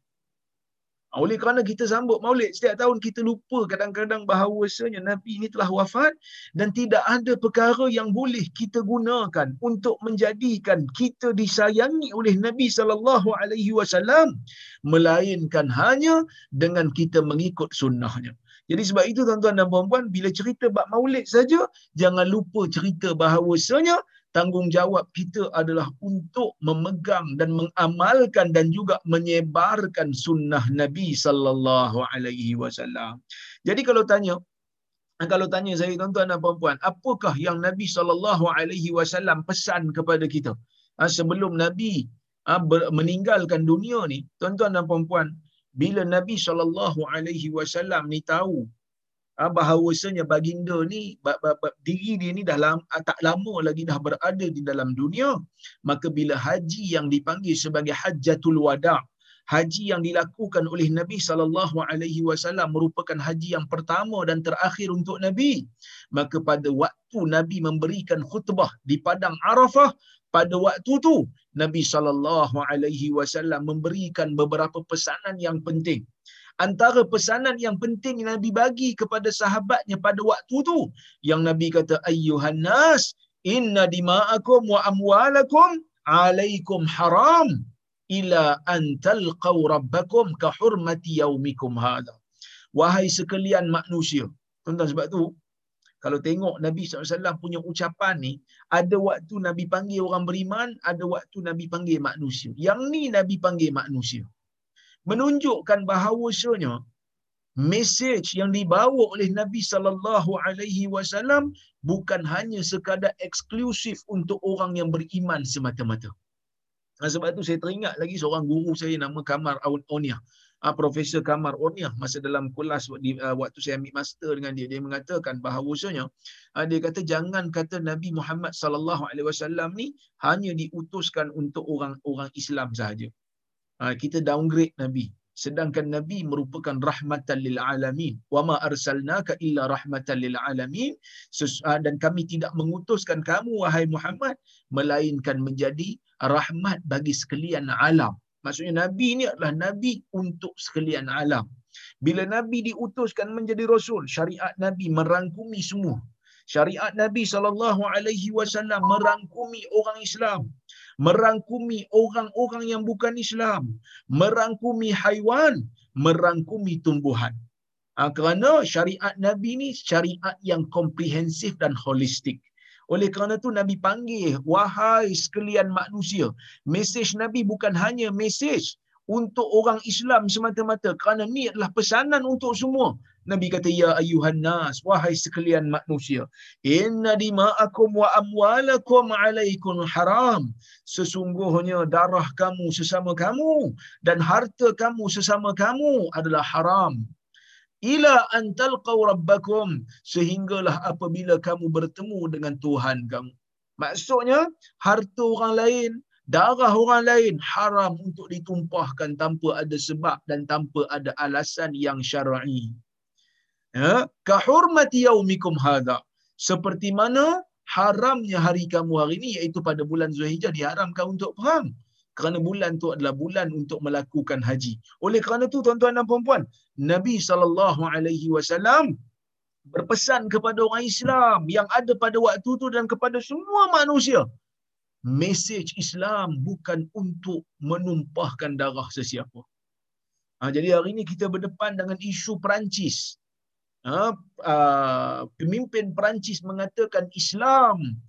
Oleh kerana kita sambut maulid setiap tahun kita lupa kadang-kadang bahawasanya Nabi ini telah wafat dan tidak ada perkara yang boleh kita gunakan untuk menjadikan kita disayangi oleh Nabi sallallahu alaihi wasallam melainkan hanya dengan kita mengikut sunnahnya. Jadi sebab itu tuan-tuan dan puan-puan bila cerita bab maulid saja jangan lupa cerita bahawasanya tanggungjawab kita adalah untuk memegang dan mengamalkan dan juga menyebarkan sunnah Nabi sallallahu alaihi wasallam. Jadi kalau tanya kalau tanya saya tuan-tuan dan puan-puan, apakah yang Nabi sallallahu alaihi wasallam pesan kepada kita ha, sebelum Nabi ha, meninggalkan dunia ni, tuan-tuan dan puan-puan, bila Nabi sallallahu alaihi wasallam ni tahu Ah, bahawasanya baginda ni diri dia ni dah lama, ah, tak lama lagi dah berada di dalam dunia maka bila haji yang dipanggil sebagai hajjatul wada haji yang dilakukan oleh Nabi sallallahu alaihi wasallam merupakan haji yang pertama dan terakhir untuk Nabi maka pada waktu Nabi memberikan khutbah di padang Arafah pada waktu tu Nabi sallallahu alaihi wasallam memberikan beberapa pesanan yang penting antara pesanan yang penting Nabi bagi kepada sahabatnya pada waktu tu yang Nabi kata ayyuhan nas inna dima'akum wa amwalakum alaikum haram ila an talqaw rabbakum ka hurmati yaumikum hadha wahai sekalian manusia tuan-tuan sebab tu kalau tengok Nabi SAW punya ucapan ni, ada waktu Nabi panggil orang beriman, ada waktu Nabi panggil manusia. Yang ni Nabi panggil manusia menunjukkan bahawasanya message yang dibawa oleh Nabi sallallahu alaihi wasallam bukan hanya sekadar eksklusif untuk orang yang beriman semata-mata. Nah, sebab itu saya teringat lagi seorang guru saya nama Kamar Onia. Ah, Profesor Kamar Onia masa dalam kelas di, uh, waktu saya ambil master dengan dia dia mengatakan bahawasanya uh, dia kata jangan kata Nabi Muhammad sallallahu alaihi wasallam ni hanya diutuskan untuk orang-orang Islam sahaja. Ha, kita downgrade Nabi. Sedangkan Nabi merupakan rahmatan lil alamin. Wa ma arsalnaka illa rahmatan lil alamin. Ha, dan kami tidak mengutuskan kamu wahai Muhammad melainkan menjadi rahmat bagi sekalian alam. Maksudnya Nabi ini adalah Nabi untuk sekalian alam. Bila Nabi diutuskan menjadi Rasul, syariat Nabi merangkumi semua. Syariat Nabi SAW merangkumi orang Islam merangkumi orang-orang yang bukan Islam, merangkumi haiwan, merangkumi tumbuhan. Ha, kerana syariat Nabi ni syariat yang komprehensif dan holistik. Oleh kerana tu Nabi panggil, wahai sekalian manusia. Mesej Nabi bukan hanya mesej untuk orang Islam semata-mata. Kerana ni adalah pesanan untuk semua. Nabi kata ya ayuhan nas wahai sekalian manusia inna dima'akum wa amwalakum alaikum haram. Sesungguhnya darah kamu sesama kamu dan harta kamu sesama kamu adalah haram. Ila an talqaw rabbakum sehinggalah apabila kamu bertemu dengan Tuhan kamu. Maksudnya harta orang lain darah orang lain haram untuk ditumpahkan tanpa ada sebab dan tanpa ada alasan yang syar'i. Ya, kahurmati yaumikum hadha. Seperti mana haramnya hari kamu hari ini iaitu pada bulan Zulhijjah diharamkan untuk perang. Kerana bulan tu adalah bulan untuk melakukan haji. Oleh kerana tu tuan-tuan dan puan-puan, Nabi sallallahu alaihi wasallam berpesan kepada orang Islam yang ada pada waktu tu dan kepada semua manusia Mesej Islam bukan untuk menumpahkan darah sesiapa. Ha, jadi hari ini kita berdepan dengan isu Perancis. Ha, uh, pemimpin Perancis mengatakan Islam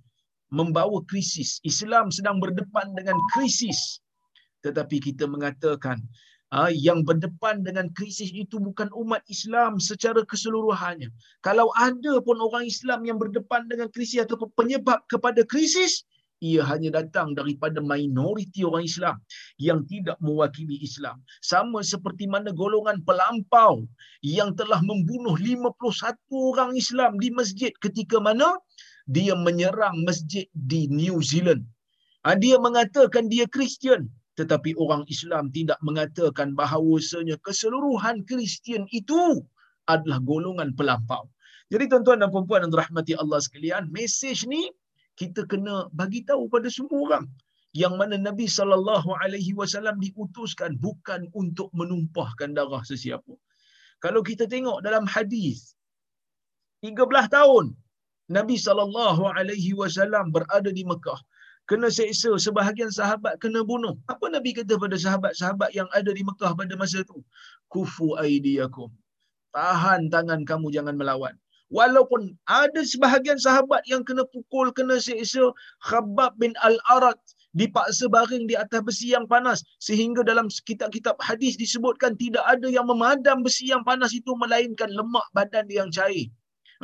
membawa krisis. Islam sedang berdepan dengan krisis. Tetapi kita mengatakan uh, yang berdepan dengan krisis itu bukan umat Islam secara keseluruhannya. Kalau ada pun orang Islam yang berdepan dengan krisis atau penyebab kepada krisis, ia hanya datang daripada minoriti orang Islam yang tidak mewakili Islam. Sama seperti mana golongan pelampau yang telah membunuh 51 orang Islam di masjid ketika mana dia menyerang masjid di New Zealand. Ha, dia mengatakan dia Kristian tetapi orang Islam tidak mengatakan bahawasanya keseluruhan Kristian itu adalah golongan pelampau. Jadi tuan-tuan dan puan-puan yang dirahmati Allah sekalian, mesej ni kita kena bagi tahu pada semua orang yang mana Nabi sallallahu alaihi wasallam diutuskan bukan untuk menumpahkan darah sesiapa. Kalau kita tengok dalam hadis 13 tahun Nabi sallallahu alaihi wasallam berada di Mekah kena seksa sebahagian sahabat kena bunuh. Apa Nabi kata pada sahabat-sahabat yang ada di Mekah pada masa itu? Kufu aidiyakum. Tahan tangan kamu jangan melawan walaupun ada sebahagian sahabat yang kena pukul, kena seksa, Khabab bin Al-Arad dipaksa baring di atas besi yang panas sehingga dalam kitab-kitab hadis disebutkan tidak ada yang memadam besi yang panas itu melainkan lemak badan yang cair.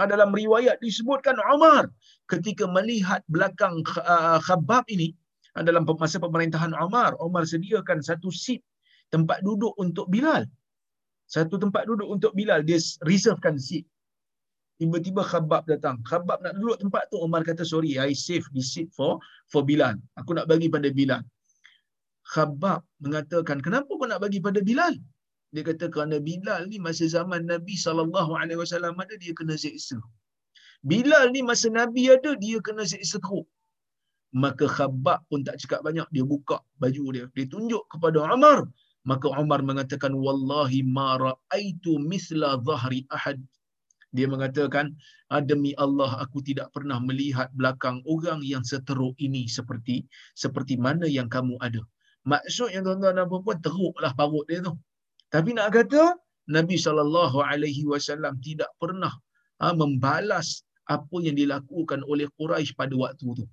Nah, dalam riwayat disebutkan Umar ketika melihat belakang uh, Khabab ini dalam masa pemerintahan Umar, Umar sediakan satu seat tempat duduk untuk Bilal. Satu tempat duduk untuk Bilal, dia reservekan seat tiba-tiba Khabab datang. Khabab nak duduk tempat tu, Umar kata, sorry, I save this seat for for Bilal. Aku nak bagi pada Bilal. Khabab mengatakan, kenapa kau nak bagi pada Bilal? Dia kata, kerana Bilal ni masa zaman Nabi SAW ada, dia kena seksa. Bilal ni masa Nabi ada, dia kena seksa teruk. Maka Khabab pun tak cakap banyak, dia buka baju dia. Dia tunjuk kepada Umar. Maka Umar mengatakan, Wallahi ma ra'aitu misla zahri ahad dia mengatakan ah, demi Allah aku tidak pernah melihat belakang orang yang seteruk ini seperti seperti mana yang kamu ada. Maksudnya tuan-tuan dan puan-puan teruklah parut dia tu. Tapi nak kata Nabi sallallahu alaihi wasallam tidak pernah ha, membalas apa yang dilakukan oleh Quraisy pada waktu tu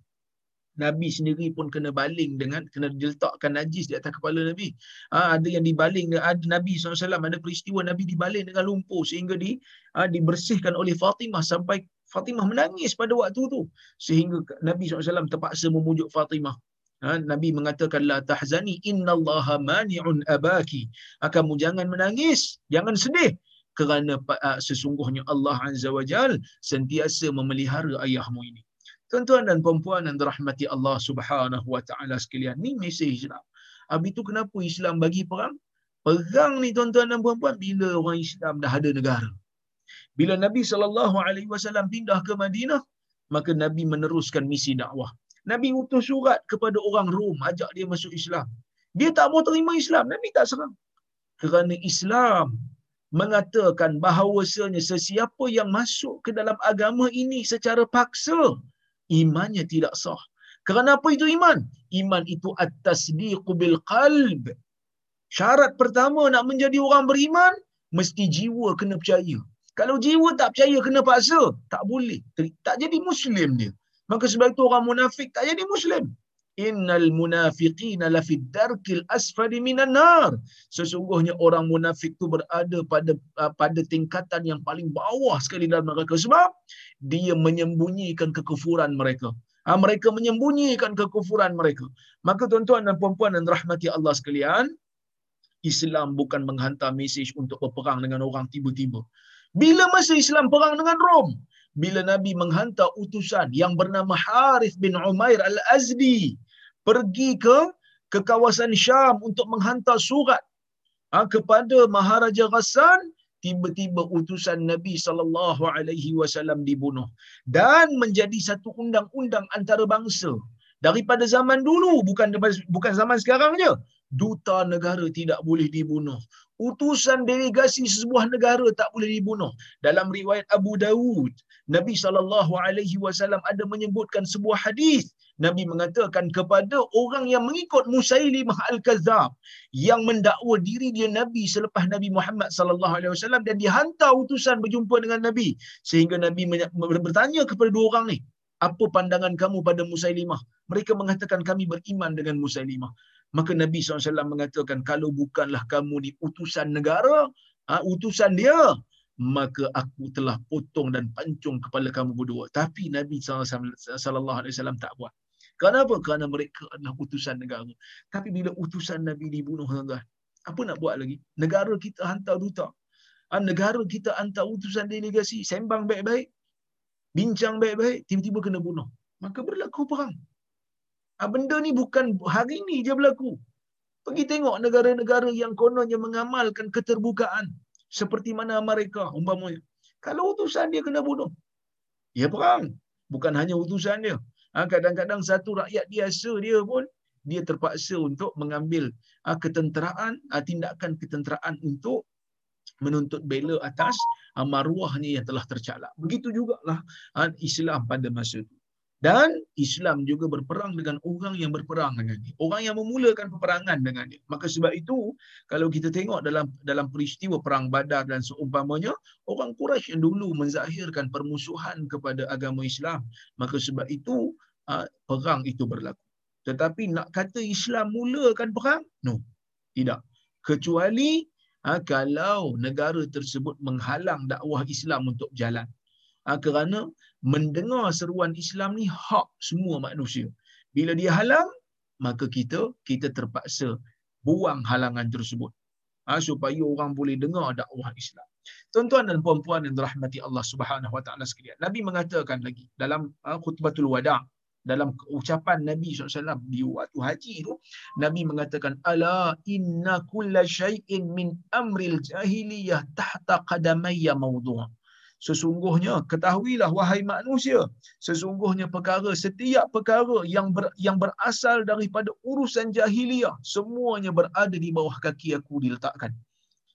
Nabi sendiri pun kena baling dengan kena diletakkan najis di atas kepala Nabi. Ha, ada yang dibaling ada Nabi SAW ada peristiwa Nabi dibaling dengan lumpur sehingga di ha, dibersihkan oleh Fatimah sampai Fatimah menangis pada waktu tu sehingga Nabi SAW terpaksa memujuk Fatimah. Ha, Nabi mengatakan la tahzani innallaha mani'un abaki. Kamu jangan menangis, jangan sedih kerana uh, sesungguhnya Allah Azza wa Jal sentiasa memelihara ayahmu ini. Tuan-tuan dan puan-puan yang dirahmati Allah Subhanahu wa taala sekalian, ni mesej Islam. Habis tu kenapa Islam bagi perang? Perang ni tuan-tuan dan puan-puan bila orang Islam dah ada negara. Bila Nabi sallallahu alaihi wasallam pindah ke Madinah, maka Nabi meneruskan misi dakwah. Nabi utus surat kepada orang Rom ajak dia masuk Islam. Dia tak mau terima Islam, Nabi tak serang. Kerana Islam mengatakan bahawasanya sesiapa yang masuk ke dalam agama ini secara paksa, imannya tidak sah. Kerana apa itu iman? Iman itu at-tasdiqu bil qalb. Syarat pertama nak menjadi orang beriman, mesti jiwa kena percaya. Kalau jiwa tak percaya kena paksa, tak boleh. Tak jadi muslim dia. Maka sebab itu orang munafik tak jadi muslim. Innal munafiqina lafid darkil asfali minan nar. Sesungguhnya orang munafik tu berada pada uh, pada tingkatan yang paling bawah sekali dalam neraka. Sebab dia menyembunyikan kekufuran mereka. Ha, mereka menyembunyikan kekufuran mereka. Maka tuan-tuan dan puan-puan dan rahmati Allah sekalian Islam bukan menghantar mesej untuk berperang dengan orang tiba-tiba. Bila masa Islam perang dengan Rom? Bila Nabi menghantar utusan yang bernama Harith bin Umair al-Azdi pergi ke ke kawasan Syam untuk menghantar surat ha, kepada Maharaja Ghassan tiba-tiba utusan Nabi sallallahu alaihi wasallam dibunuh. Dan menjadi satu undang-undang antarabangsa. Daripada zaman dulu bukan bukan zaman sekarang je duta negara tidak boleh dibunuh. Utusan delegasi sebuah negara tak boleh dibunuh. Dalam riwayat Abu Dawud Nabi sallallahu alaihi wasallam ada menyebutkan sebuah hadis Nabi mengatakan kepada orang yang mengikut Musailimah al-Kadzab yang mendakwa diri dia nabi selepas Nabi Muhammad sallallahu alaihi wasallam dan dihantar utusan berjumpa dengan Nabi. Sehingga Nabi bertanya kepada dua orang ni apa pandangan kamu pada Musailimah mereka mengatakan kami beriman dengan Musailimah maka Nabi SAW mengatakan kalau bukanlah kamu di utusan negara ha, utusan dia maka aku telah potong dan pancung kepala kamu berdua. Tapi Nabi SAW tak buat Kenapa? Kerana mereka adalah utusan negara. Tapi bila utusan Nabi dibunuh, tuan apa nak buat lagi? Negara kita hantar duta. Ah, negara kita hantar utusan delegasi, sembang baik-baik, bincang baik-baik, tiba-tiba kena bunuh. Maka berlaku perang. Ah, benda ni bukan hari ni je berlaku. Pergi tengok negara-negara yang kononnya mengamalkan keterbukaan. Seperti mana mereka, umpamanya. Kalau utusan dia kena bunuh, ya perang. Bukan hanya utusan dia. Ha, kadang-kadang satu rakyat biasa dia pun dia terpaksa untuk mengambil ha, ketenteraan, ha, tindakan ketenteraan untuk menuntut bela atas maruahnya yang telah tercalak. Begitu jugalah Islam pada masa itu. Dan Islam juga berperang dengan orang yang berperang dengan dia. Orang yang memulakan peperangan dengan dia. Maka sebab itu, kalau kita tengok dalam dalam peristiwa perang badar dan seumpamanya, orang Quraisy yang dulu menzahirkan permusuhan kepada agama Islam. Maka sebab itu, perang itu berlaku. Tetapi nak kata Islam mulakan perang? No. Tidak. Kecuali kalau negara tersebut menghalang dakwah Islam untuk berjalan. Kerana mendengar seruan Islam ni hak semua manusia. Bila dia halang, maka kita kita terpaksa buang halangan tersebut. Ha, supaya orang boleh dengar dakwah Islam. Tuan-tuan dan puan-puan yang dirahmati Allah Subhanahu Wa Taala sekalian. Nabi mengatakan lagi dalam uh, khutbatul wada' dalam ucapan Nabi SAW di waktu haji itu Nabi mengatakan ala inna kulla syai'in min amril jahiliyah tahta qadamayya mawdu' sesungguhnya ketahuilah wahai manusia sesungguhnya perkara setiap perkara yang ber, yang berasal daripada urusan jahiliyah semuanya berada di bawah kaki aku diletakkan.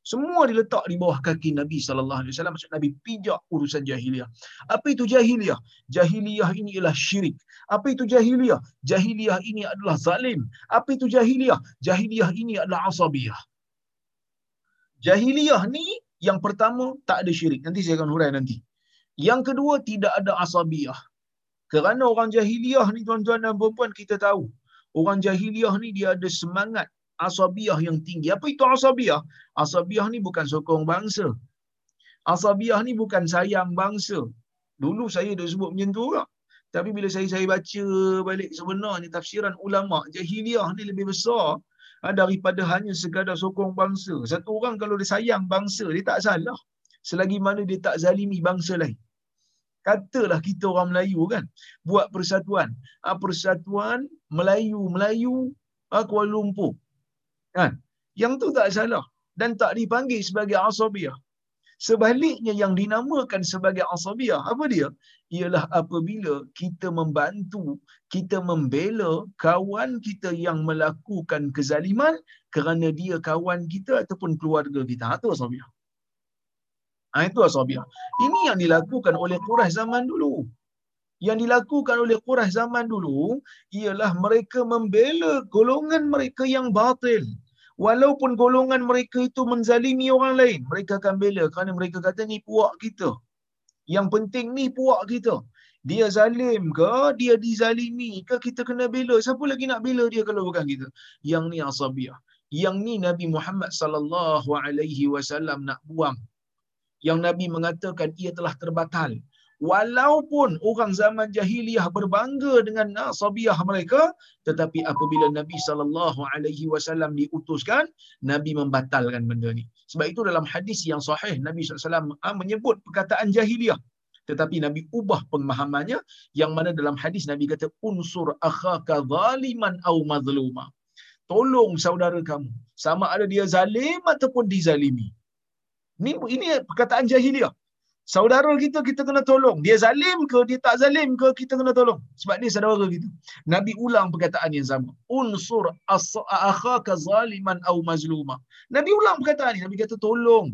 Semua diletak di bawah kaki Nabi sallallahu alaihi wasallam. Maksud Nabi pijak urusan jahiliyah apa itu jahiliyah jahiliyah ini ialah syirik. Apa itu jahiliyah jahiliyah ini adalah zalim. Apa itu jahiliyah jahiliyah ini adalah asabiyah. Jahiliyah ni yang pertama, tak ada syirik. Nanti saya akan hurai nanti. Yang kedua, tidak ada asabiyah. Kerana orang jahiliyah ni tuan-tuan dan perempuan kita tahu. Orang jahiliyah ni dia ada semangat asabiyah yang tinggi. Apa itu asabiyah? Asabiyah ni bukan sokong bangsa. Asabiyah ni bukan sayang bangsa. Dulu saya dah sebut macam tu juga. Tapi bila saya saya baca balik sebenarnya tafsiran ulama jahiliyah ni lebih besar daripada hanya sekadar sokong bangsa. Satu orang kalau dia sayang bangsa, dia tak salah. Selagi mana dia tak zalimi bangsa lain. Katalah kita orang Melayu kan, buat persatuan. Ha, persatuan Melayu-Melayu ha, Kuala Lumpur. Kan? Yang tu tak salah. Dan tak dipanggil sebagai asabiah. Sebaliknya yang dinamakan sebagai asabiyah, apa dia? Ialah apabila kita membantu, kita membela kawan kita yang melakukan kezaliman kerana dia kawan kita ataupun keluarga kita. Itu asabiyah. Ha, itu asabiyah. Ini yang dilakukan oleh Quraisy zaman dulu. Yang dilakukan oleh Quraisy zaman dulu ialah mereka membela golongan mereka yang batil walaupun golongan mereka itu menzalimi orang lain, mereka akan bela kerana mereka kata ni puak kita. Yang penting ni puak kita. dia zalim ke dia dizalimi ke kita kena bela. Siapa lagi nak bela dia kalau bukan kita? Yang ni asabiah. Yang ni Nabi Muhammad sallallahu alaihi wasallam nak buang. Yang Nabi mengatakan ia telah terbatal walaupun orang zaman jahiliah berbangga dengan asabiah mereka tetapi apabila Nabi sallallahu alaihi wasallam diutuskan Nabi membatalkan benda ni. Sebab itu dalam hadis yang sahih Nabi sallallahu alaihi wasallam ah, menyebut perkataan jahiliah. Tetapi Nabi ubah pemahamannya yang mana dalam hadis Nabi kata unsur akhaka zaliman au mazluma. Tolong saudara kamu sama ada dia zalim ataupun dizalimi. Ini ini perkataan jahiliah saudara kita kita kena tolong. Dia zalim ke dia tak zalim ke kita kena tolong. Sebab dia saudara kita. Nabi ulang perkataan yang sama. Unsur akhaka zaliman au mazluma. Nabi ulang perkataan ni. Nabi kata tolong.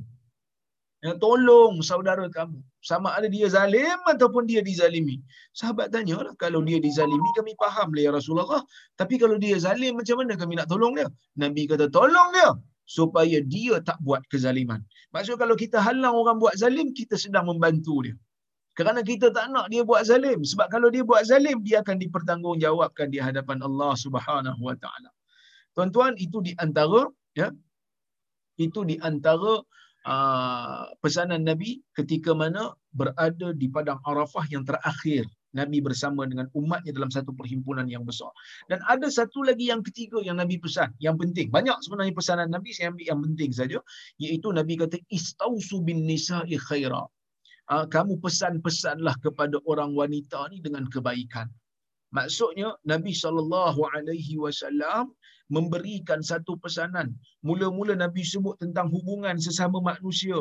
Ya, tolong saudara kamu. Sama ada dia zalim ataupun dia dizalimi. Sahabat tanya lah kalau dia dizalimi kami faham lah ya Rasulullah. Tapi kalau dia zalim macam mana kami nak tolong dia? Nabi kata tolong dia supaya dia tak buat kezaliman. Maksud kalau kita halang orang buat zalim, kita sedang membantu dia. Kerana kita tak nak dia buat zalim. Sebab kalau dia buat zalim, dia akan dipertanggungjawabkan di hadapan Allah Subhanahu Wa Taala. Tuan-tuan, itu di antara ya, itu di antara uh, pesanan Nabi ketika mana berada di padang Arafah yang terakhir Nabi bersama dengan umatnya dalam satu perhimpunan yang besar. Dan ada satu lagi yang ketiga yang Nabi pesan, yang penting. Banyak sebenarnya pesanan Nabi, saya ambil yang penting saja. Iaitu Nabi kata, Istausu bin nisa'i khaira. Ah, kamu pesan-pesanlah kepada orang wanita ni dengan kebaikan. Maksudnya Nabi saw memberikan satu pesanan. Mula-mula Nabi sebut tentang hubungan sesama manusia.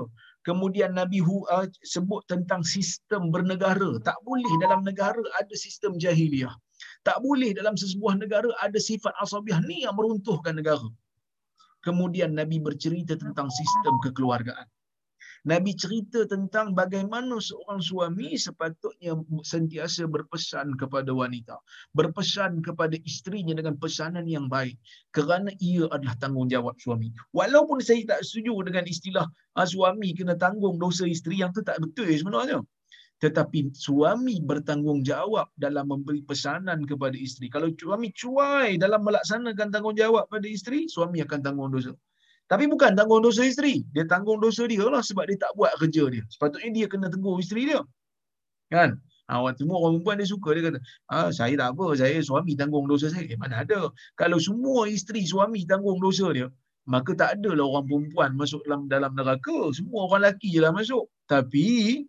Kemudian Nabi uh, sebut tentang sistem bernegara. Tak boleh dalam negara ada sistem jahiliah. Tak boleh dalam sebuah negara ada sifat asabiah ni yang meruntuhkan negara. Kemudian Nabi bercerita tentang sistem kekeluargaan. Nabi cerita tentang bagaimana seorang suami sepatutnya sentiasa berpesan kepada wanita. Berpesan kepada isterinya dengan pesanan yang baik. Kerana ia adalah tanggungjawab suami. Walaupun saya tak setuju dengan istilah ah, suami kena tanggung dosa isteri yang tu tak betul sebenarnya. Tetapi suami bertanggungjawab dalam memberi pesanan kepada isteri. Kalau suami cuai dalam melaksanakan tanggungjawab pada isteri, suami akan tanggung dosa. Tapi bukan tanggung dosa isteri. Dia tanggung dosa dia lah sebab dia tak buat kerja dia. Sepatutnya dia kena tegur isteri dia. Kan? Ha, waktu semua orang perempuan dia suka. Dia kata, ah, saya tak apa. Saya suami tanggung dosa saya. Eh, mana ada. Kalau semua isteri suami tanggung dosa dia, maka tak ada lah orang perempuan masuk dalam dalam neraka. Semua orang lelaki je lah masuk. Tapi,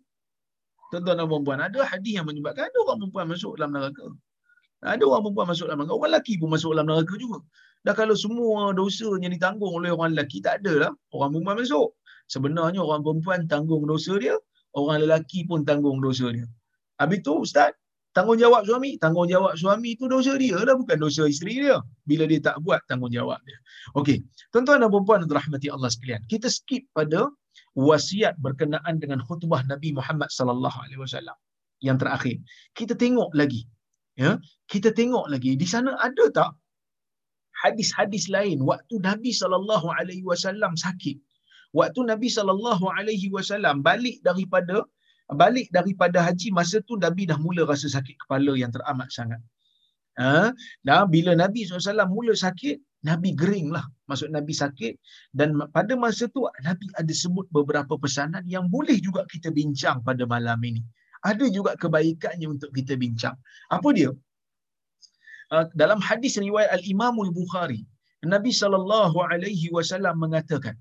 tuan-tuan dan perempuan, ada hadis yang menyebabkan ada orang perempuan masuk dalam neraka. Ada orang perempuan masuk dalam neraka. Orang lelaki pun masuk dalam neraka juga. Dah kalau semua dosanya ditanggung oleh orang lelaki, tak ada lah orang perempuan masuk. Sebenarnya orang perempuan tanggung dosa dia, orang lelaki pun tanggung dosa dia. Habis tu Ustaz, tanggungjawab suami, tanggungjawab suami itu dosa dia lah, bukan dosa isteri dia. Bila dia tak buat tanggungjawab dia. Okey, tuan-tuan dan puan-puan rahmati Allah sekalian. Kita skip pada wasiat berkenaan dengan khutbah Nabi Muhammad sallallahu alaihi wasallam yang terakhir. Kita tengok lagi. Ya, kita tengok lagi di sana ada tak hadis-hadis lain waktu Nabi sallallahu alaihi wasallam sakit. Waktu Nabi sallallahu alaihi wasallam balik daripada balik daripada haji masa tu Nabi dah mula rasa sakit kepala yang teramat sangat. Ha? Nah, bila Nabi SAW mula sakit, Nabi gering lah. Maksud Nabi sakit. Dan pada masa tu, Nabi ada sebut beberapa pesanan yang boleh juga kita bincang pada malam ini. Ada juga kebaikannya untuk kita bincang. Apa dia? Uh, dalam hadis riwayat al-Imam al-Bukhari Nabi sallallahu alaihi wasallam mengatakan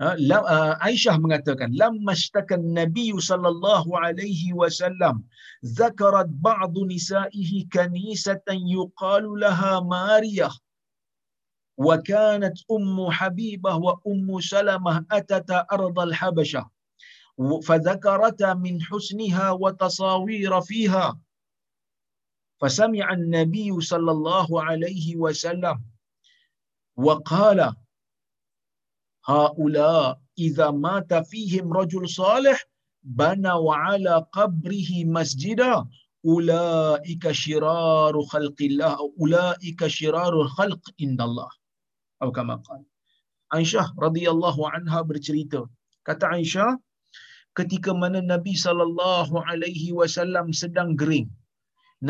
uh, uh, Aisyah mengatakan lamma ishtaka an-nabiy sallallahu alaihi wasallam zakarat ba'd nisa'ihi kanisatan yuqalu laha Mariyah wa kanat ummu Habibah wa ummu Salamah atata ard al-Habashah فذكرتا من حسنها وتصاوير فيها. فسمع النبي صلى الله عليه وسلم وقال هؤلاء إذا مات فيهم رجل صالح بنوا على قبره مسجدا. أولئك شرار خلق الله أو أولئك شرار الخلق عند الله. أو كما قال Aisyah radhiyallahu anha bercerita. Kata Aisyah ketika mana Nabi sallallahu alaihi wasallam sedang gering.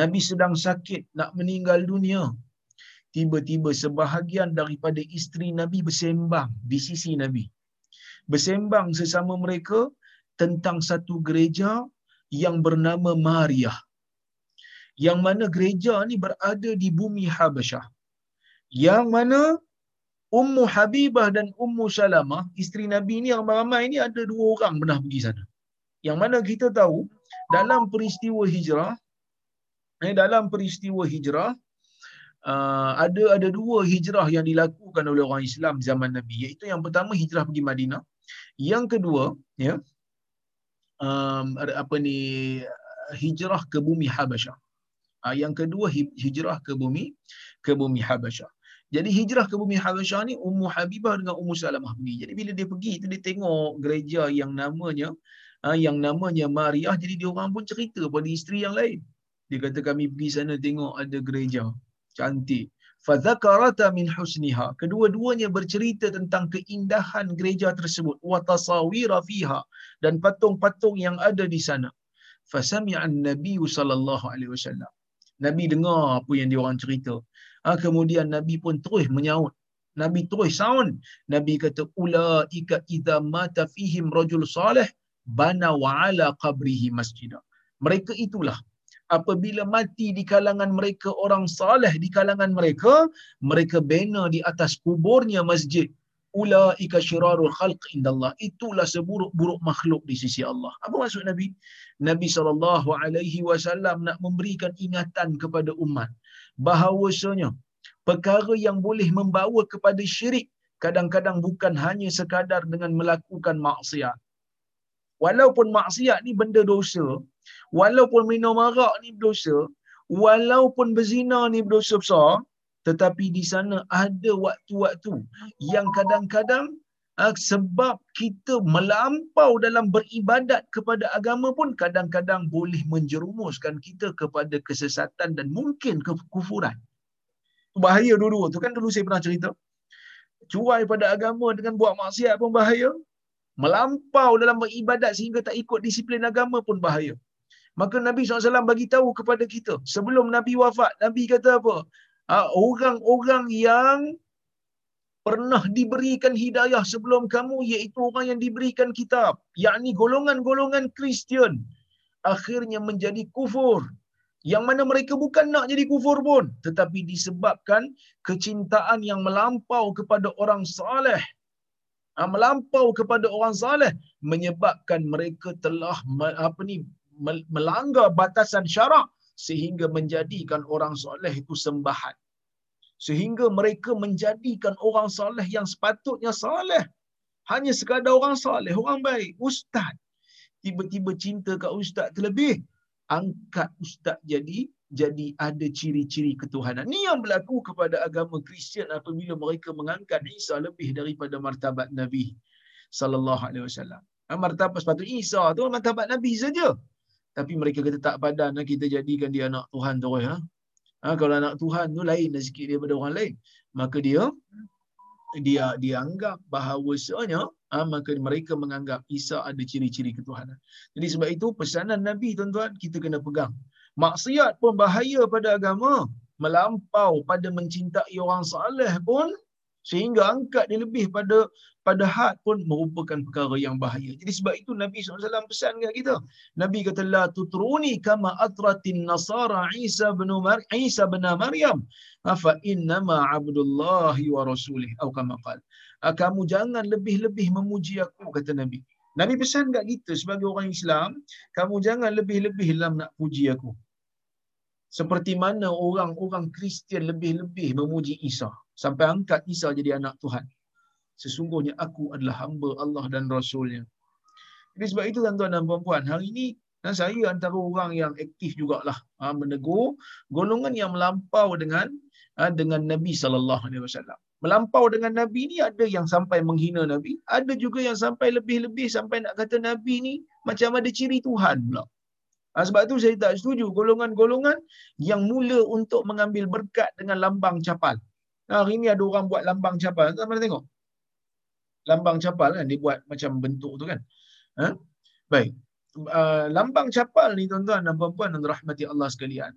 Nabi sedang sakit nak meninggal dunia. Tiba-tiba sebahagian daripada isteri Nabi bersembang di sisi Nabi. Bersembang sesama mereka tentang satu gereja yang bernama Maria. Yang mana gereja ni berada di bumi Habasyah. Yang mana Ummu Habibah dan Ummu Salamah, isteri Nabi ni yang ramai ni ada dua orang pernah pergi sana. Yang mana kita tahu dalam peristiwa hijrah, eh, dalam peristiwa hijrah, uh, ada ada dua hijrah yang dilakukan oleh orang Islam zaman Nabi. Iaitu yang pertama hijrah pergi Madinah. Yang kedua, ya, um, apa ni hijrah ke bumi Habasyah. Uh, yang kedua hijrah ke bumi ke bumi Habasyah. Jadi hijrah ke bumi Habasyah ni Ummu Habibah dengan Ummu Salamah pergi. Jadi bila dia pergi tu dia tengok gereja yang namanya uh, yang namanya Mariah jadi dia orang pun cerita pada isteri yang lain. Dia kata kami pergi sana tengok ada gereja cantik. Fadzakarata min husniha. Kedua-duanya bercerita tentang keindahan gereja tersebut. Wa tasawira fiha. Dan patung-patung yang ada di sana. Fasami'an Nabi sallallahu alaihi wasallam. Nabi dengar apa yang dia orang cerita. Ha, kemudian Nabi pun terus menyaut. Nabi terus sound. Nabi kata, Ula'ika idha mata fihim rajul salih, bana wa'ala qabrihi masjidah. Mereka itulah apabila mati di kalangan mereka orang saleh di kalangan mereka mereka bina di atas kuburnya masjid ulaika syirarul khalq indallah itulah seburuk-buruk makhluk di sisi Allah apa maksud nabi nabi wasallam nak memberikan ingatan kepada umat bahawasanya perkara yang boleh membawa kepada syirik kadang-kadang bukan hanya sekadar dengan melakukan maksiat. Walaupun maksiat ni benda dosa walaupun minum arak ni berdosa, walaupun berzina ni berdosa besar, tetapi di sana ada waktu-waktu yang kadang-kadang sebab kita melampau dalam beribadat kepada agama pun kadang-kadang boleh menjerumuskan kita kepada kesesatan dan mungkin kekufuran. Bahaya dulu tu kan dulu saya pernah cerita. Cuai pada agama dengan buat maksiat pun bahaya. Melampau dalam beribadat sehingga tak ikut disiplin agama pun bahaya. Maka Nabi SAW bagi tahu kepada kita sebelum Nabi wafat, Nabi kata apa? Ha, orang-orang yang pernah diberikan hidayah sebelum kamu iaitu orang yang diberikan kitab, yakni golongan-golongan Kristian akhirnya menjadi kufur. Yang mana mereka bukan nak jadi kufur pun, tetapi disebabkan kecintaan yang melampau kepada orang saleh, ha, melampau kepada orang saleh menyebabkan mereka telah apa ni melanggar batasan syarak sehingga menjadikan orang soleh itu sembahan. Sehingga mereka menjadikan orang soleh yang sepatutnya soleh. Hanya sekadar orang soleh, orang baik. Ustaz. Tiba-tiba cinta kat ustaz terlebih. Angkat ustaz jadi jadi ada ciri-ciri ketuhanan. Ini yang berlaku kepada agama Kristian apabila mereka mengangkat Isa lebih daripada martabat Nabi sallallahu alaihi wasallam. Martabat sepatutnya Isa tu martabat Nabi saja tapi mereka kata tak padan lah kita jadikan dia anak Tuhan terus ha? Ha kalau anak Tuhan tu lain sikit daripada orang lain maka dia dia dia anggap bahawasanya ha, maka mereka menganggap Isa ada ciri-ciri ketuhanan. Jadi sebab itu pesanan Nabi tuan-tuan kita kena pegang. Maksiat pun bahaya pada agama melampau pada mencintai orang saleh pun sehingga angkat dia lebih pada pada had pun merupakan perkara yang bahaya. Jadi sebab itu Nabi SAW pesan kepada kita. Nabi kata la tutruni kama atratin nasara Isa bin Mar Isa bin Maryam fa inna ma abdullahi wa rasulih atau kama qal. Ah, kamu jangan lebih-lebih memuji aku kata Nabi. Nabi pesan kat kita sebagai orang Islam, kamu jangan lebih-lebih dalam nak puji aku. Seperti mana orang-orang Kristian lebih-lebih memuji Isa sampai angkat Isa jadi anak Tuhan sesungguhnya aku adalah hamba Allah dan Rasulnya. Jadi sebab itu tuan-tuan dan puan-puan, hari ini dan saya antara orang yang aktif jugalah ha, menegur golongan yang melampau dengan ha, dengan Nabi sallallahu alaihi wasallam. Melampau dengan Nabi ni ada yang sampai menghina Nabi, ada juga yang sampai lebih-lebih sampai nak kata Nabi ni macam ada ciri Tuhan pula. Ha, sebab tu saya tak setuju golongan-golongan yang mula untuk mengambil berkat dengan lambang capal. Hari ini ada orang buat lambang capal. Tuan-tuan tengok lambang capal kan dia buat macam bentuk tu kan. Ha? Baik. Uh, lambang capal ni tuan-tuan dan puan-puan dan rahmati Allah sekalian.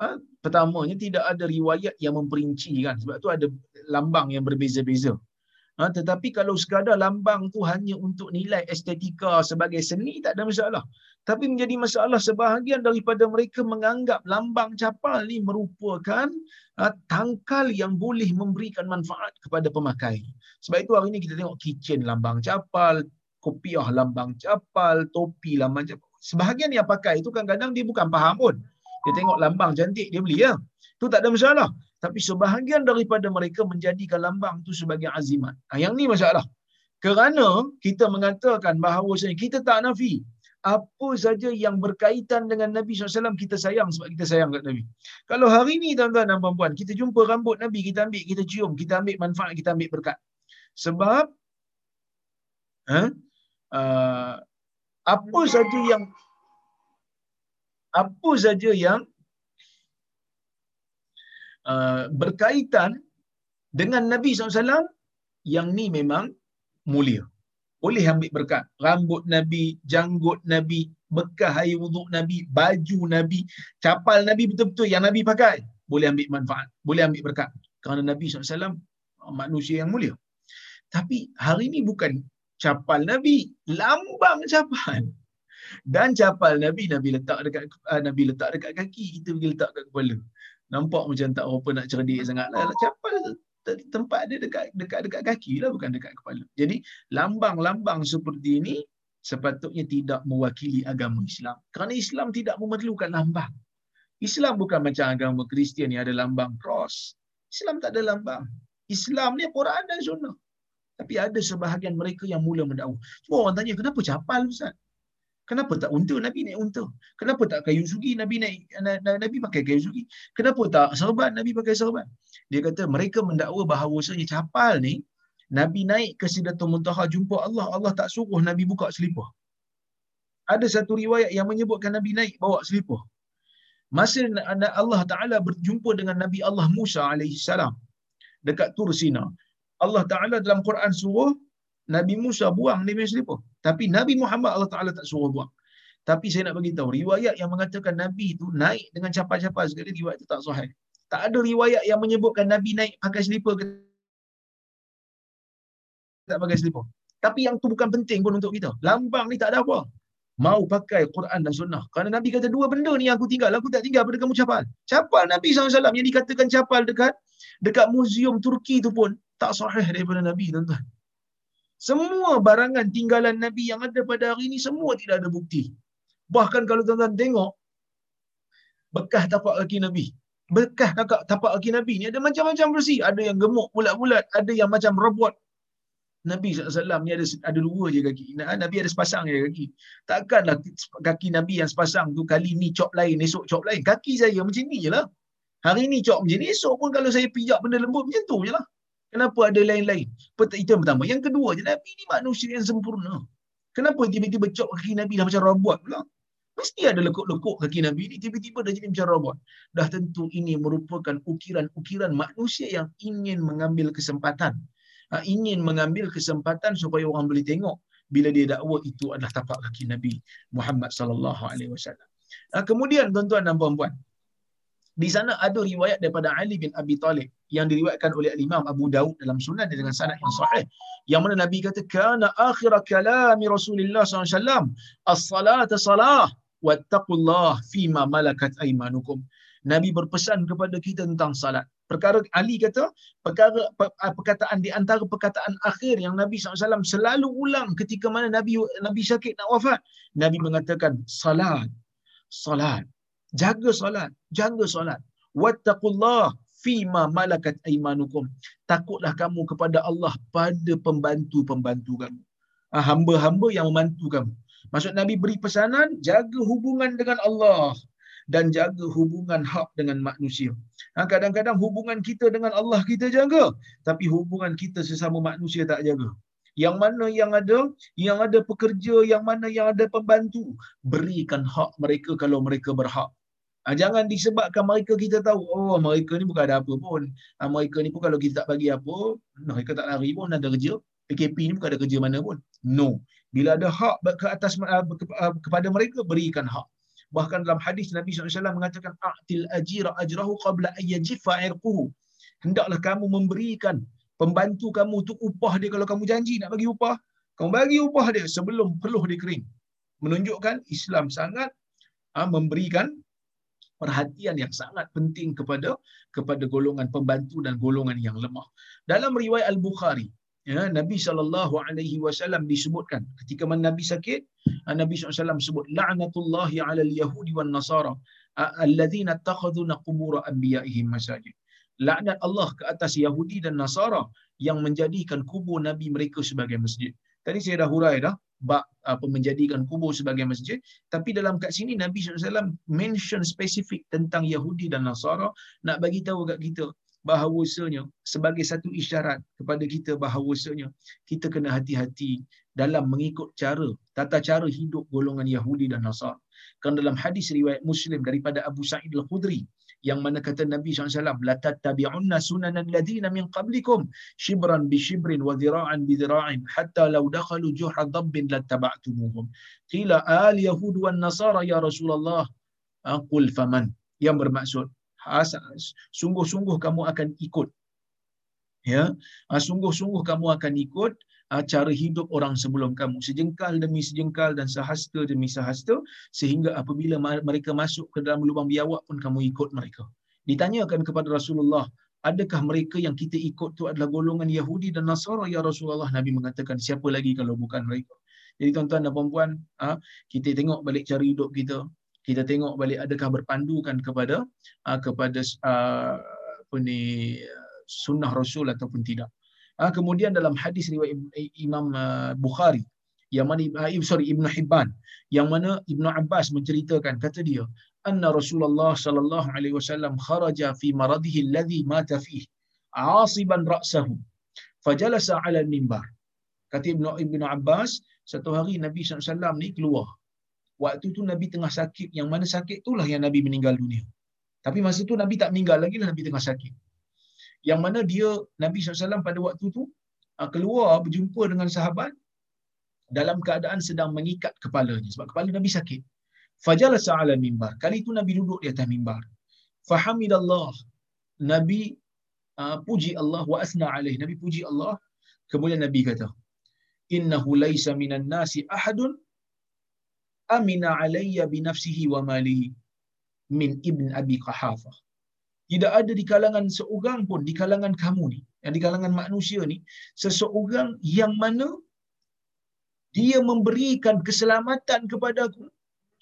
Uh, pertamanya tidak ada riwayat yang memperinci kan sebab tu ada lambang yang berbeza-beza. Ha, tetapi kalau sekadar lambang tu hanya untuk nilai estetika sebagai seni tak ada masalah. Tapi menjadi masalah sebahagian daripada mereka menganggap lambang capal ni merupakan ha, tangkal yang boleh memberikan manfaat kepada pemakai. Sebab itu hari ini kita tengok kitchen lambang capal, kopiah lambang capal, topi lambang capal. Sebahagian yang pakai itu kadang-kadang dia bukan faham pun. Dia tengok lambang cantik, dia beli ya. Tu tak ada masalah. Tapi sebahagian daripada mereka menjadikan lambang tu sebagai azimat. Ha, yang ni masalah. Kerana kita mengatakan bahawa kita tak nafi. Apa saja yang berkaitan dengan Nabi SAW, kita sayang sebab kita sayang kat Nabi. Kalau hari ni tuan-tuan dan puan-puan, kita jumpa rambut Nabi, kita ambil, kita cium, kita ambil manfaat, kita ambil berkat. Sebab, ha? uh, apa saja yang apa saja yang uh, berkaitan dengan Nabi SAW yang ni memang mulia. Boleh ambil berkat. Rambut Nabi, janggut Nabi, bekas air wuduk Nabi, baju Nabi, capal Nabi betul-betul yang Nabi pakai. Boleh ambil manfaat. Boleh ambil berkat. Kerana Nabi SAW manusia yang mulia. Tapi hari ini bukan capal Nabi, lambang capal. Dan capal Nabi, Nabi letak dekat uh, Nabi letak dekat kaki, kita pergi letak dekat kepala. Nampak macam tak apa nak cerdik sangat lah. Capal tempat dia dekat dekat dekat kaki lah bukan dekat kepala. Jadi lambang-lambang seperti ini sepatutnya tidak mewakili agama Islam. Kerana Islam tidak memerlukan lambang. Islam bukan macam agama Kristian yang ada lambang cross. Islam tak ada lambang. Islam ni Quran dan sunnah. Tapi ada sebahagian mereka yang mula mendakwah. Cuma orang tanya, kenapa capal Ustaz? Kenapa tak unta Nabi naik unta? Kenapa tak kayu sugi Nabi naik Nabi pakai kayu sugi? Kenapa tak serban Nabi pakai serban? Dia kata mereka mendakwa bahawasanya capal ni Nabi naik ke Sidratul Muntaha jumpa Allah, Allah tak suruh Nabi buka selipar. Ada satu riwayat yang menyebutkan Nabi naik bawa selipar. Masa Allah Taala berjumpa dengan Nabi Allah Musa salam dekat Tur Sina. Allah Taala dalam Quran suruh Nabi Musa buang punya selipar. Tapi Nabi Muhammad Allah Ta'ala tak suruh buang. Tapi saya nak bagi tahu riwayat yang mengatakan Nabi itu naik dengan capal-capal sekali, riwayat itu tak sahih. Tak ada riwayat yang menyebutkan Nabi naik pakai selipar ke tak pakai selipar. Tapi yang tu bukan penting pun untuk kita. Lambang ni tak ada apa. Mau pakai Quran dan Sunnah. Kerana Nabi kata dua benda ni yang aku tinggal. Aku tak tinggal pada kamu capal. Capal Nabi SAW yang dikatakan capal dekat dekat muzium Turki tu pun tak sahih daripada Nabi tuan-tuan. Semua barangan tinggalan Nabi yang ada pada hari ini semua tidak ada bukti. Bahkan kalau tuan-tuan tengok bekas tapak kaki Nabi. Bekas tapak kaki Nabi ni ada macam-macam versi. Ada yang gemuk bulat-bulat, ada yang macam robot. Nabi SAW ni ada ada dua je kaki. Nabi ada sepasang je kaki. Takkanlah kaki Nabi yang sepasang tu kali ni cop lain, esok cop lain. Kaki saya macam ni je lah. Hari ni cop macam ni, esok pun kalau saya pijak benda lembut macam tu je lah. Kenapa ada lain-lain? Itu yang pertama. Yang kedua, Nabi ni manusia yang sempurna. Kenapa tiba-tiba cop kaki Nabi dah macam robot pula? Mesti ada lekuk-lekuk kaki Nabi ni tiba-tiba dah jadi macam robot. Dah tentu ini merupakan ukiran-ukiran manusia yang ingin mengambil kesempatan. Ha, ingin mengambil kesempatan supaya orang boleh tengok bila dia dakwa itu adalah tapak kaki Nabi Muhammad sallallahu alaihi wasallam. Ha, kemudian tuan-tuan dan puan-puan, di sana ada riwayat daripada Ali bin Abi Talib yang diriwayatkan oleh Imam Abu Daud dalam sunan dengan sanad yang sahih. Yang mana Nabi kata, Kana akhir kalami Rasulullah SAW, As-salata salah, wattaqullah fima malakat aimanukum. Nabi berpesan kepada kita tentang salat. Perkara Ali kata, perkara ah, perkataan di antara perkataan akhir yang Nabi SAW selalu ulang ketika mana Nabi Nabi sakit nak wafat. Nabi mengatakan, salat, salat jaga solat jaga solat wattaqullah fima malakat aimanukum takutlah kamu kepada Allah pada pembantu-pembantu kamu. Ha, hamba-hamba yang membantu kamu. Maksud nabi beri pesanan jaga hubungan dengan Allah dan jaga hubungan hak dengan manusia. Ha, kadang-kadang hubungan kita dengan Allah kita jaga, tapi hubungan kita sesama manusia tak jaga. Yang mana yang ada yang ada pekerja yang mana yang ada pembantu berikan hak mereka kalau mereka berhak Ha, jangan disebabkan mereka kita tahu, oh mereka ni bukan ada apa pun. Ha, mereka ni pun kalau kita tak bagi apa, mereka tak lari pun ada kerja. PKP ni bukan ada kerja mana pun. No. Bila ada hak ke atas uh, kepada mereka berikan hak. Bahkan dalam hadis Nabi SAW mengatakan a'til ajira ajrahu qabla ayyajifa irquhu. Hendaklah kamu memberikan pembantu kamu tu upah dia kalau kamu janji nak bagi upah, kamu bagi upah dia sebelum peluh dia kering. Menunjukkan Islam sangat uh, memberikan perhatian yang sangat penting kepada kepada golongan pembantu dan golongan yang lemah. Dalam riwayat Al-Bukhari, ya, Nabi sallallahu alaihi wasallam disebutkan ketika mana Nabi sakit, ah, Nabi SAW sebut la'natullahi 'alal yahudi wan nasara alladhina takhadhu qubur anbiya'ihim masajid. Laknat Allah ke atas Yahudi dan Nasara yang menjadikan kubur Nabi mereka sebagai masjid. Tadi saya dah hurai dah bab apa menjadikan kubur sebagai masjid tapi dalam kat sini Nabi SAW mention spesifik tentang Yahudi dan Nasara nak bagi tahu kat kita bahawasanya sebagai satu isyarat kepada kita bahawasanya kita kena hati-hati dalam mengikut cara tata cara hidup golongan Yahudi dan Nasara. Kan dalam hadis riwayat Muslim daripada Abu Sa'id Al-Khudri yang mana kata Nabi SAW la tattabi'unna sunanan ladina min qablikum shibran bi shibrin wa dhira'an bi dhira'in hatta law dakhalu juhra dabbin lattaba'tumuhum. Qila al yahud wan nasara ya rasulullah qul faman? Yang bermaksud sungguh-sungguh kamu akan ikut. Ya sungguh-sungguh kamu akan ikut cara hidup orang sebelum kamu. Sejengkal demi sejengkal dan sehasta demi sehasta sehingga apabila mereka masuk ke dalam lubang biawak pun kamu ikut mereka. Ditanyakan kepada Rasulullah adakah mereka yang kita ikut tu adalah golongan Yahudi dan Nasara? Ya Rasulullah Nabi mengatakan siapa lagi kalau bukan mereka? Jadi tuan-tuan dan puan-puan kita tengok balik cara hidup kita. Kita tengok balik adakah berpandukan kepada kepada apa ni sunnah Rasul ataupun tidak Ha, kemudian dalam hadis riwayat Imam uh, Bukhari yang mana uh, sorry Ibnu Hibban yang mana Ibnu Abbas menceritakan kata dia anna Rasulullah sallallahu alaihi wasallam kharaja fi maradihi alladhi mata fihi asiban ra'sahu fajalasa 'ala al-mimbar kata Ibnu Ibnu Abbas satu hari Nabi SAW ni keluar. Waktu tu Nabi tengah sakit yang mana sakit itulah yang Nabi meninggal dunia. Tapi masa tu Nabi tak meninggal lagi lah Nabi tengah sakit yang mana dia Nabi SAW pada waktu tu ah, keluar berjumpa dengan sahabat dalam keadaan sedang mengikat kepalanya sebab kepala Nabi sakit. Fajalasa ala mimbar. Kali itu Nabi duduk di atas mimbar. Fahamidallah. Nabi uh, puji Allah wa asna alaih. Nabi puji Allah. Kemudian Nabi kata, Innahu laysa minan nasi ahadun amina alayya binafsihi wa malihi min ibn Abi Qahafah tidak ada di kalangan seorang pun di kalangan kamu ni yang di kalangan manusia ni seseorang yang mana dia memberikan keselamatan kepadaku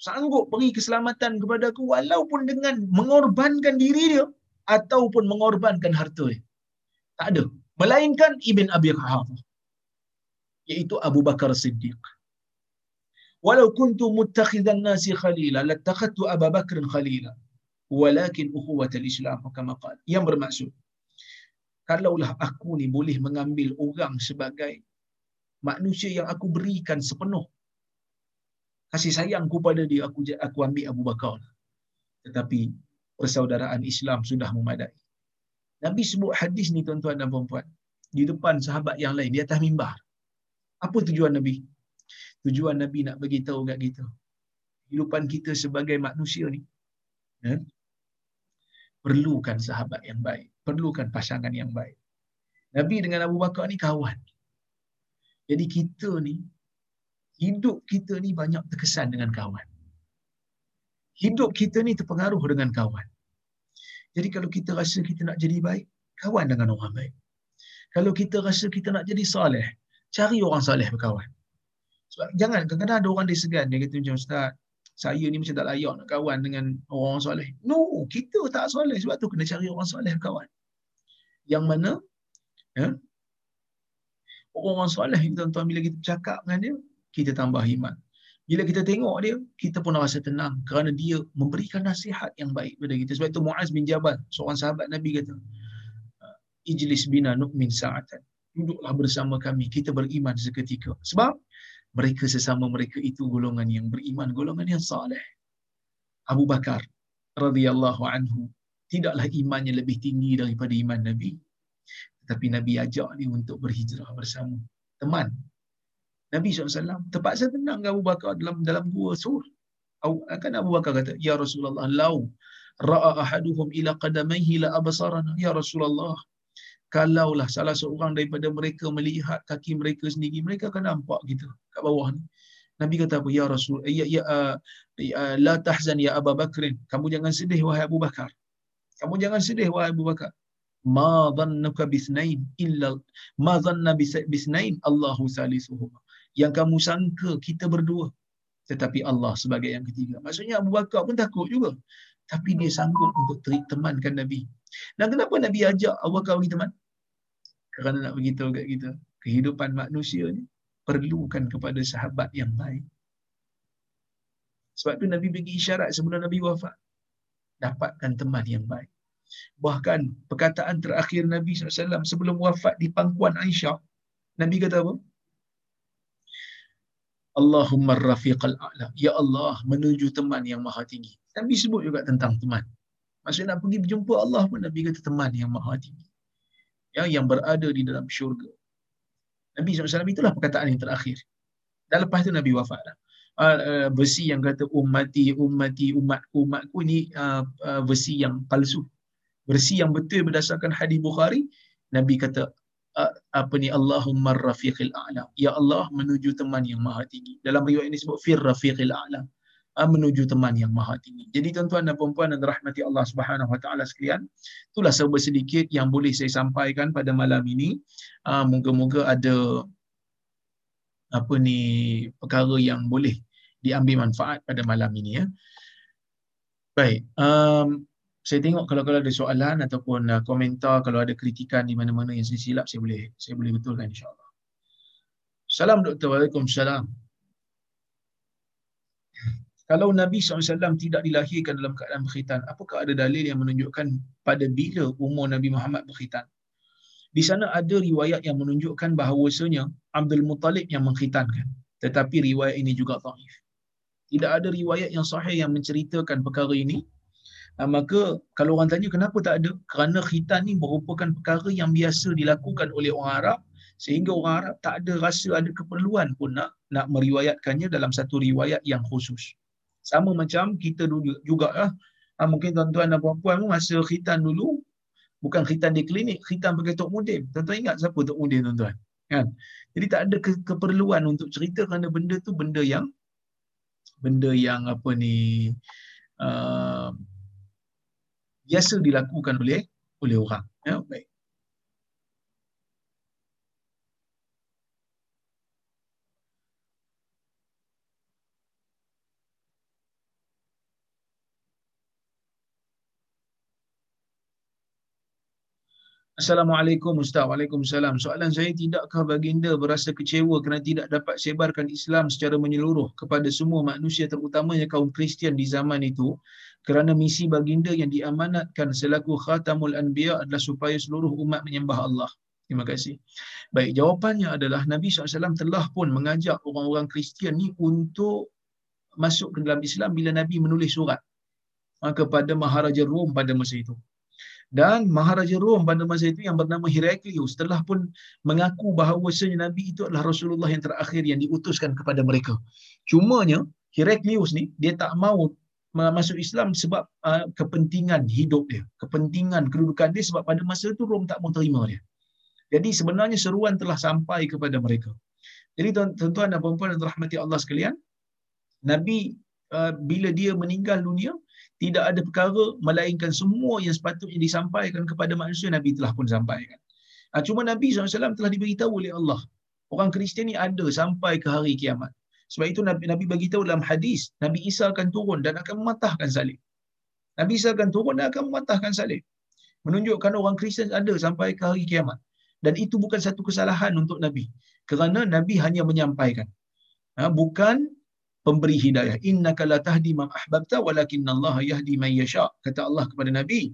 sanggup beri keselamatan kepadaku walaupun dengan mengorbankan diri dia ataupun mengorbankan harta dia. Tak ada. Melainkan ibn abi Quhafah iaitu Abu Bakar Siddiq. Walau kuntu muttakhidan nasi khalila latakhadtu Abu Bakr khalila walakin ukhuwatul islam kama yang bermaksud kalaulah aku ni boleh mengambil orang sebagai manusia yang aku berikan sepenuh kasih sayangku pada dia aku aku ambil Abu Bakar. Tetapi persaudaraan Islam sudah memadai. Nabi sebut hadis ni tuan-tuan dan puan-puan di depan sahabat yang lain di atas mimbar. Apa tujuan Nabi? Tujuan Nabi nak bagi tahu kat kita kehidupan kita sebagai manusia ni. Ya, perlukan sahabat yang baik, perlukan pasangan yang baik. Nabi dengan Abu Bakar ni kawan. Jadi kita ni hidup kita ni banyak terkesan dengan kawan. Hidup kita ni terpengaruh dengan kawan. Jadi kalau kita rasa kita nak jadi baik, kawan dengan orang baik. Kalau kita rasa kita nak jadi soleh, cari orang soleh berkawan. Sebab jangan kadang-kadang ada orang dia segan dia kata macam ustaz, saya ni macam tak layak nak kawan dengan orang soleh. No, kita tak soleh sebab tu kena cari orang soleh kawan. Yang mana ya, orang-orang soleh tuan-tuan bila kita bercakap dengan dia, kita tambah iman. Bila kita tengok dia, kita pun rasa tenang kerana dia memberikan nasihat yang baik kepada kita. Sebab itu Muaz bin Jabal, seorang sahabat Nabi kata, Ijlis bina nu'min sa'atan. Duduklah bersama kami, kita beriman seketika. Sebab mereka sesama mereka itu golongan yang beriman, golongan yang saleh. Abu Bakar radhiyallahu anhu tidaklah imannya lebih tinggi daripada iman Nabi. Tetapi Nabi ajak dia untuk berhijrah bersama teman. Nabi SAW terpaksa tenang Abu Bakar dalam dalam gua sur. Kan Abu Bakar kata, Ya Rasulullah, lau ra'a ahaduhum ila qadamaihi la abasarana. Ya Rasulullah, kalaulah salah seorang daripada mereka melihat kaki mereka sendiri, mereka akan nampak kita kat bawah ni. Nabi kata apa? Ya Rasul, ya, ya, uh, ya la tahzan ya Abu Bakrin. Kamu jangan sedih wahai Abu Bakar. Kamu jangan sedih wahai Abu Bakar. Ma dhannuka bisnain illa ma dhanna bisnain Allahu salisuhuma. Yang kamu sangka kita berdua tetapi Allah sebagai yang ketiga. Maksudnya Abu Bakar pun takut juga. Tapi dia sanggup untuk temankan Nabi. Dan kenapa Nabi ajak Abu Bakar bagi teman? Kerana nak beritahu kat kita, kehidupan manusia ni perlukan kepada sahabat yang baik. Sebab tu Nabi bagi isyarat sebelum Nabi wafat. Dapatkan teman yang baik. Bahkan perkataan terakhir Nabi SAW sebelum wafat di pangkuan Aisyah, Nabi kata apa? Allahumma rafiqal a'la. Ya Allah, menuju teman yang maha tinggi. Nabi sebut juga tentang teman. Maksudnya nak pergi berjumpa Allah pun Nabi kata teman yang maha tinggi. Ya, yang berada di dalam syurga. Nabi SAW itulah perkataan yang terakhir. Dan lepas tu Nabi wafat lah. Uh, uh, versi yang kata ummati, ummati, umatku, umatku ni uh, uh, versi yang palsu. Versi yang betul berdasarkan hadis Bukhari, Nabi kata apa ni Allahumma rafiqil a'la. Ya Allah menuju teman yang maha tinggi. Dalam riwayat ini sebut fir rafiqil a'la. Menuju teman yang maha tinggi. Jadi tuan-tuan dan puan-puan dan rahmati Allah Subhanahu wa taala sekalian, itulah serba sedikit yang boleh saya sampaikan pada malam ini. moga-moga ada apa ni perkara yang boleh diambil manfaat pada malam ini ya. Baik. Um, saya tengok kalau kalau ada soalan ataupun uh, komentar kalau ada kritikan di mana-mana yang saya silap saya boleh saya boleh betulkan insya-Allah. Salam Doktor. Waalaikumsalam. Kalau Nabi SAW tidak dilahirkan dalam keadaan berkhitan, apakah ada dalil yang menunjukkan pada bila umur Nabi Muhammad berkhitan? Di sana ada riwayat yang menunjukkan bahawasanya Abdul Muttalib yang mengkhitankan. Tetapi riwayat ini juga taif. Tidak ada riwayat yang sahih yang menceritakan perkara ini Ha, maka kalau orang tanya kenapa tak ada? Kerana khitan ni merupakan perkara yang biasa dilakukan oleh orang Arab sehingga orang Arab tak ada rasa ada keperluan pun nak nak meriwayatkannya dalam satu riwayat yang khusus. Sama macam kita dulu juga lah. Ha, mungkin tuan-tuan dan puan-puan masa khitan dulu bukan khitan di klinik, khitan pakai Tok Mudim. Tuan-tuan ingat siapa Tok Mudim tuan-tuan? Kan? Jadi tak ada ke- keperluan untuk cerita kerana benda tu benda yang benda yang apa ni uh, biasa dilakukan oleh oleh orang. Ya, baik. Assalamualaikum Ustaz. Waalaikumsalam. Soalan saya, tidakkah baginda berasa kecewa kerana tidak dapat sebarkan Islam secara menyeluruh kepada semua manusia terutamanya kaum Kristian di zaman itu kerana misi baginda yang diamanatkan selaku khatamul anbiya adalah supaya seluruh umat menyembah Allah. Terima kasih. Baik, jawapannya adalah Nabi SAW telah pun mengajak orang-orang Kristian ni untuk masuk ke dalam Islam bila Nabi menulis surat kepada Maharaja Rom pada masa itu. Dan Maharaja Rom pada masa itu yang bernama Heraklius telah pun mengaku bahawa Nabi itu adalah Rasulullah yang terakhir yang diutuskan kepada mereka. Cumanya Heraklius ni dia tak mau masuk Islam sebab uh, kepentingan hidup dia, kepentingan kedudukan dia sebab pada masa itu Rom tak mau terima dia. Jadi sebenarnya seruan telah sampai kepada mereka. Jadi tuan-tuan dan puan-puan dan rahmati Allah sekalian, Nabi uh, bila dia meninggal dunia, tidak ada perkara melainkan semua yang sepatutnya disampaikan kepada manusia Nabi telah pun sampaikan. Uh, cuma Nabi SAW telah diberitahu oleh Allah. Orang Kristian ni ada sampai ke hari kiamat. Sebab itu Nabi, Nabi bagi tahu dalam hadis, Nabi Isa akan turun dan akan mematahkan salib. Nabi Isa akan turun dan akan mematahkan salib. Menunjukkan orang Kristian ada sampai ke hari kiamat. Dan itu bukan satu kesalahan untuk Nabi. Kerana Nabi hanya menyampaikan. Ha, bukan pemberi hidayah. Innaka la tahdi man ahbabta walakin Allah yahdi man yasha. Kata Allah kepada Nabi,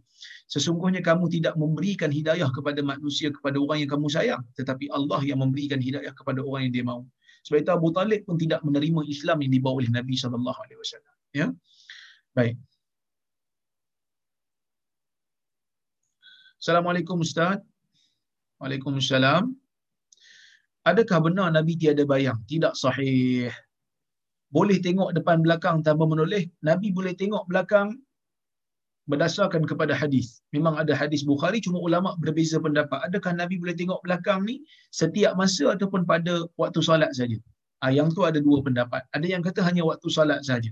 sesungguhnya kamu tidak memberikan hidayah kepada manusia kepada orang yang kamu sayang, tetapi Allah yang memberikan hidayah kepada orang yang dia mahu. Sebab itu Abu Talib pun tidak menerima Islam yang dibawa oleh Nabi sallallahu alaihi wasallam. Ya. Baik. Assalamualaikum Ustaz. Waalaikumsalam. Adakah benar Nabi tiada bayang? Tidak sahih. Boleh tengok depan belakang tanpa menoleh. Nabi boleh tengok belakang berdasarkan kepada hadis. Memang ada hadis Bukhari cuma ulama berbeza pendapat. Adakah Nabi boleh tengok belakang ni setiap masa ataupun pada waktu solat saja? Ah yang tu ada dua pendapat. Ada yang kata hanya waktu solat saja.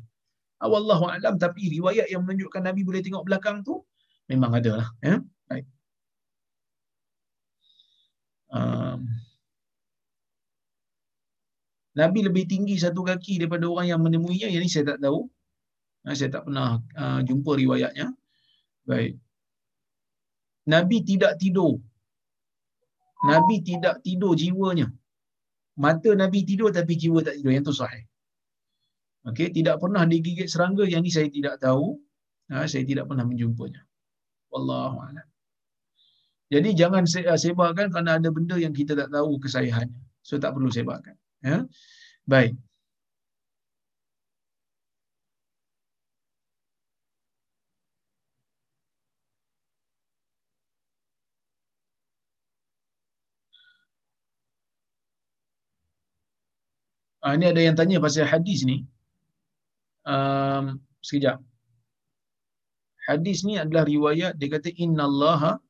Ah, wallahu alam tapi riwayat yang menunjukkan Nabi boleh tengok belakang tu memang ada lah. Ya? Baik. Um, Nabi lebih tinggi satu kaki daripada orang yang menemuinya. Yang ini saya tak tahu. Ah, saya tak pernah uh, jumpa riwayatnya. Baik. Nabi tidak tidur. Nabi tidak tidur jiwanya. Mata Nabi tidur tapi jiwa tak tidur. Yang tu sahih. Okey, tidak pernah digigit serangga. Yang ini saya tidak tahu. Ha, saya tidak pernah menjumpanya. Wallahu a'lam. Jadi jangan sebarkan kerana ada benda yang kita tak tahu kesahihannya. So tak perlu sebarkan. Ya. Baik. Ah, ini ada yang tanya pasal hadis ni. Um, sekejap. Hadis ni adalah riwayat dia kata Inna Allah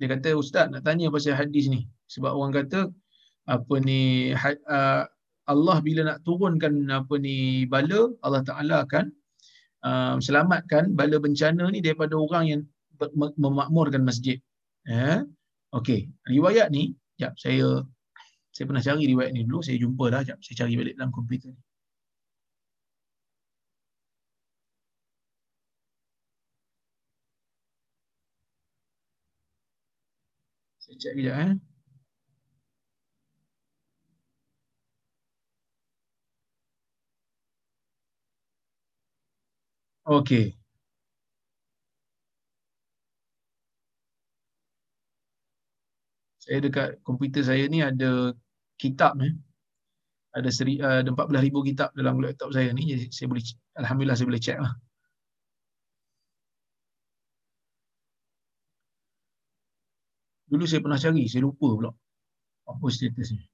dia kata ustaz nak tanya pasal hadis ni sebab orang kata apa ni uh, Allah bila nak turunkan apa ni bala Allah Taala akan uh, selamatkan bala bencana ni daripada orang yang memakmurkan masjid. Ya. Okey, riwayat ni, jap saya saya pernah cari riwayat ni dulu, saya jumpa dah, jap saya cari balik dalam komputer ni. Saya cek kejap eh. Okey. Saya dekat komputer saya ni ada kitab eh. Ada seri, uh, ada 14,000 kitab dalam laptop saya ni. Jadi saya boleh alhamdulillah saya boleh check lah. Dulu saya pernah cari, saya lupa pula. Apa statusnya.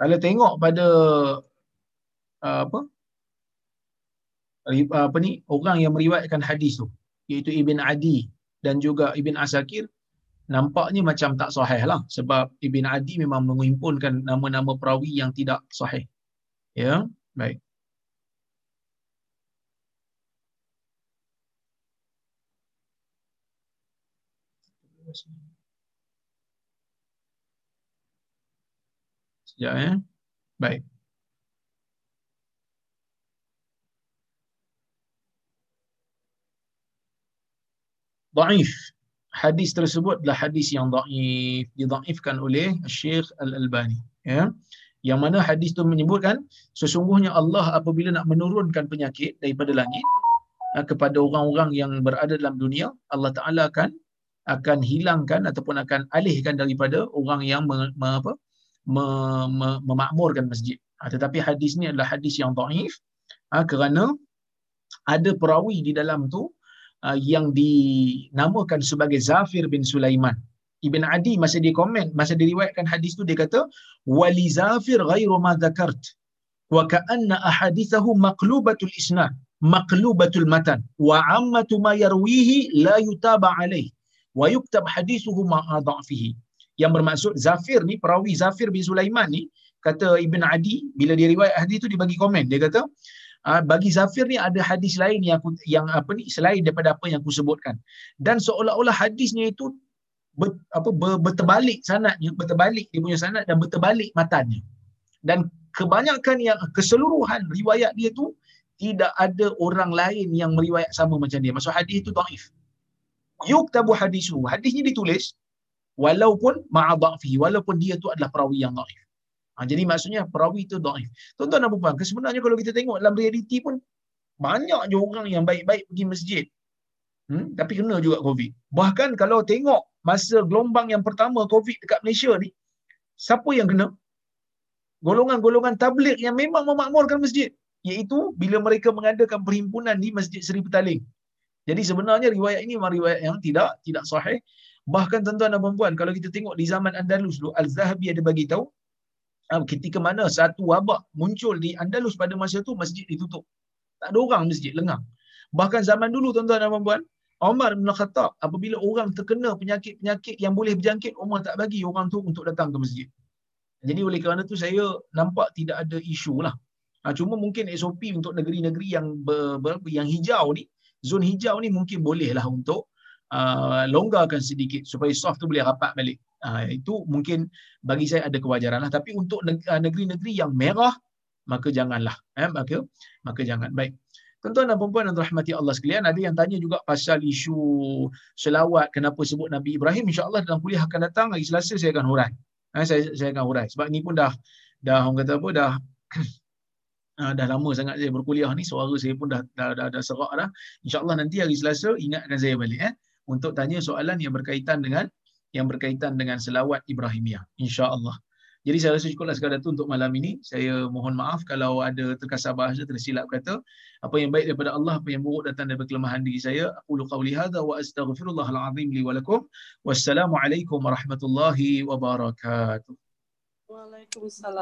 Kalau tengok pada uh, apa? Apa ni? Orang yang meriwayatkan hadis tu iaitu Ibn Adi dan juga Ibn Asakir nampaknya macam tak sahih lah. Sebab Ibn Adi memang menghimpunkan nama-nama perawi yang tidak sahih. Ya baik. Terima kasih. Ya, eh? Baik. Daif. Hadis tersebut adalah hadis yang daif. Didaifkan oleh Syekh Al-Albani. Ya. Yang mana hadis itu menyebutkan, sesungguhnya Allah apabila nak menurunkan penyakit daripada langit, eh, kepada orang-orang yang berada dalam dunia, Allah Ta'ala akan akan hilangkan ataupun akan alihkan daripada orang yang me, me, apa, memakmurkan masjid. Ha, tetapi hadis ni adalah hadis yang daif ha, kerana ada perawi di dalam tu ha, yang dinamakan sebagai Zafir bin Sulaiman. Ibn Adi masa dia komen, masa diriwayatkan hadis tu dia kata wali Zafir ghairu ma dzakart wa ka'anna ahadithahu maqlubatul isnad maqlubatul matan wa ammatu ma yarwihi la yutaba alaih wa yuktab hadithuhu ma adhafihi yang bermaksud Zafir ni perawi Zafir bin Sulaiman ni kata Ibn Adi bila dia riwayat hadis tu dia bagi komen. Dia kata ah, bagi Zafir ni ada hadis lain yang aku, yang apa ni selain daripada apa yang aku sebutkan. Dan seolah-olah hadisnya itu ber, apa ber, berterbalik sanadnya berterbalik dia punya sanad dan berterbalik matanya dan kebanyakan yang keseluruhan riwayat dia tu tidak ada orang lain yang meriwayat sama macam dia. Maksud hadis itu dhaif yuktabu hadisu. Hadisnya ditulis walaupun ma'adhafi walaupun dia tu adalah perawi yang dhaif. Ha, jadi maksudnya perawi itu dhaif. Tuan-tuan dan puan, sebenarnya kalau kita tengok dalam realiti pun banyak je orang yang baik-baik pergi masjid. Hmm? Tapi kena juga COVID. Bahkan kalau tengok masa gelombang yang pertama COVID dekat Malaysia ni, siapa yang kena? golongan-golongan tabligh yang memang memakmurkan masjid iaitu bila mereka mengadakan perhimpunan di Masjid Seri Petaling. Jadi sebenarnya riwayat ini memang riwayat yang tidak tidak sahih. Bahkan tuan-tuan dan puan kalau kita tengok di zaman Andalus dulu Al-Zahabi ada bagi tahu ah, ketika mana satu wabak muncul di Andalus pada masa itu masjid ditutup. Tak ada orang masjid lengang. Bahkan zaman dulu tuan-tuan dan puan Umar bin Khattab apabila orang terkena penyakit-penyakit yang boleh berjangkit Umar tak bagi orang tu untuk datang ke masjid. Jadi oleh kerana tu saya nampak tidak ada isu lah. Ha, cuma mungkin SOP untuk negeri-negeri yang ber, ber, yang hijau ni, zon hijau ni mungkin boleh lah untuk uh, longgarkan sedikit supaya soft tu boleh rapat balik. Uh, itu mungkin bagi saya ada kewajaran lah. Tapi untuk uh, negeri-negeri yang merah, maka janganlah. Eh, maka, maka jangan. Baik. Tuan-tuan dan perempuan yang rahmati Allah sekalian, ada yang tanya juga pasal isu selawat, kenapa sebut Nabi Ibrahim. InsyaAllah dalam kuliah akan datang, hari Selasa saya akan hurai. Eh, saya, saya akan hurai. Sebab ni pun dah, dah orang kata apa, dah uh, (coughs) dah lama sangat saya berkuliah ni suara saya pun dah dah dah, dah serak dah insyaallah nanti hari Selasa ingatkan saya balik eh untuk tanya soalan yang berkaitan dengan yang berkaitan dengan selawat Ibrahimiyah insyaallah jadi saya rasa cukuplah sekadar itu untuk malam ini. Saya mohon maaf kalau ada terkasar bahasa tersilap kata. Apa yang baik daripada Allah, apa yang buruk datang daripada kelemahan diri saya. Aku qawli hadha wa astaghfirullahal azim li wa lakum. Wassalamualaikum warahmatullahi wabarakatuh. Waalaikumsalam.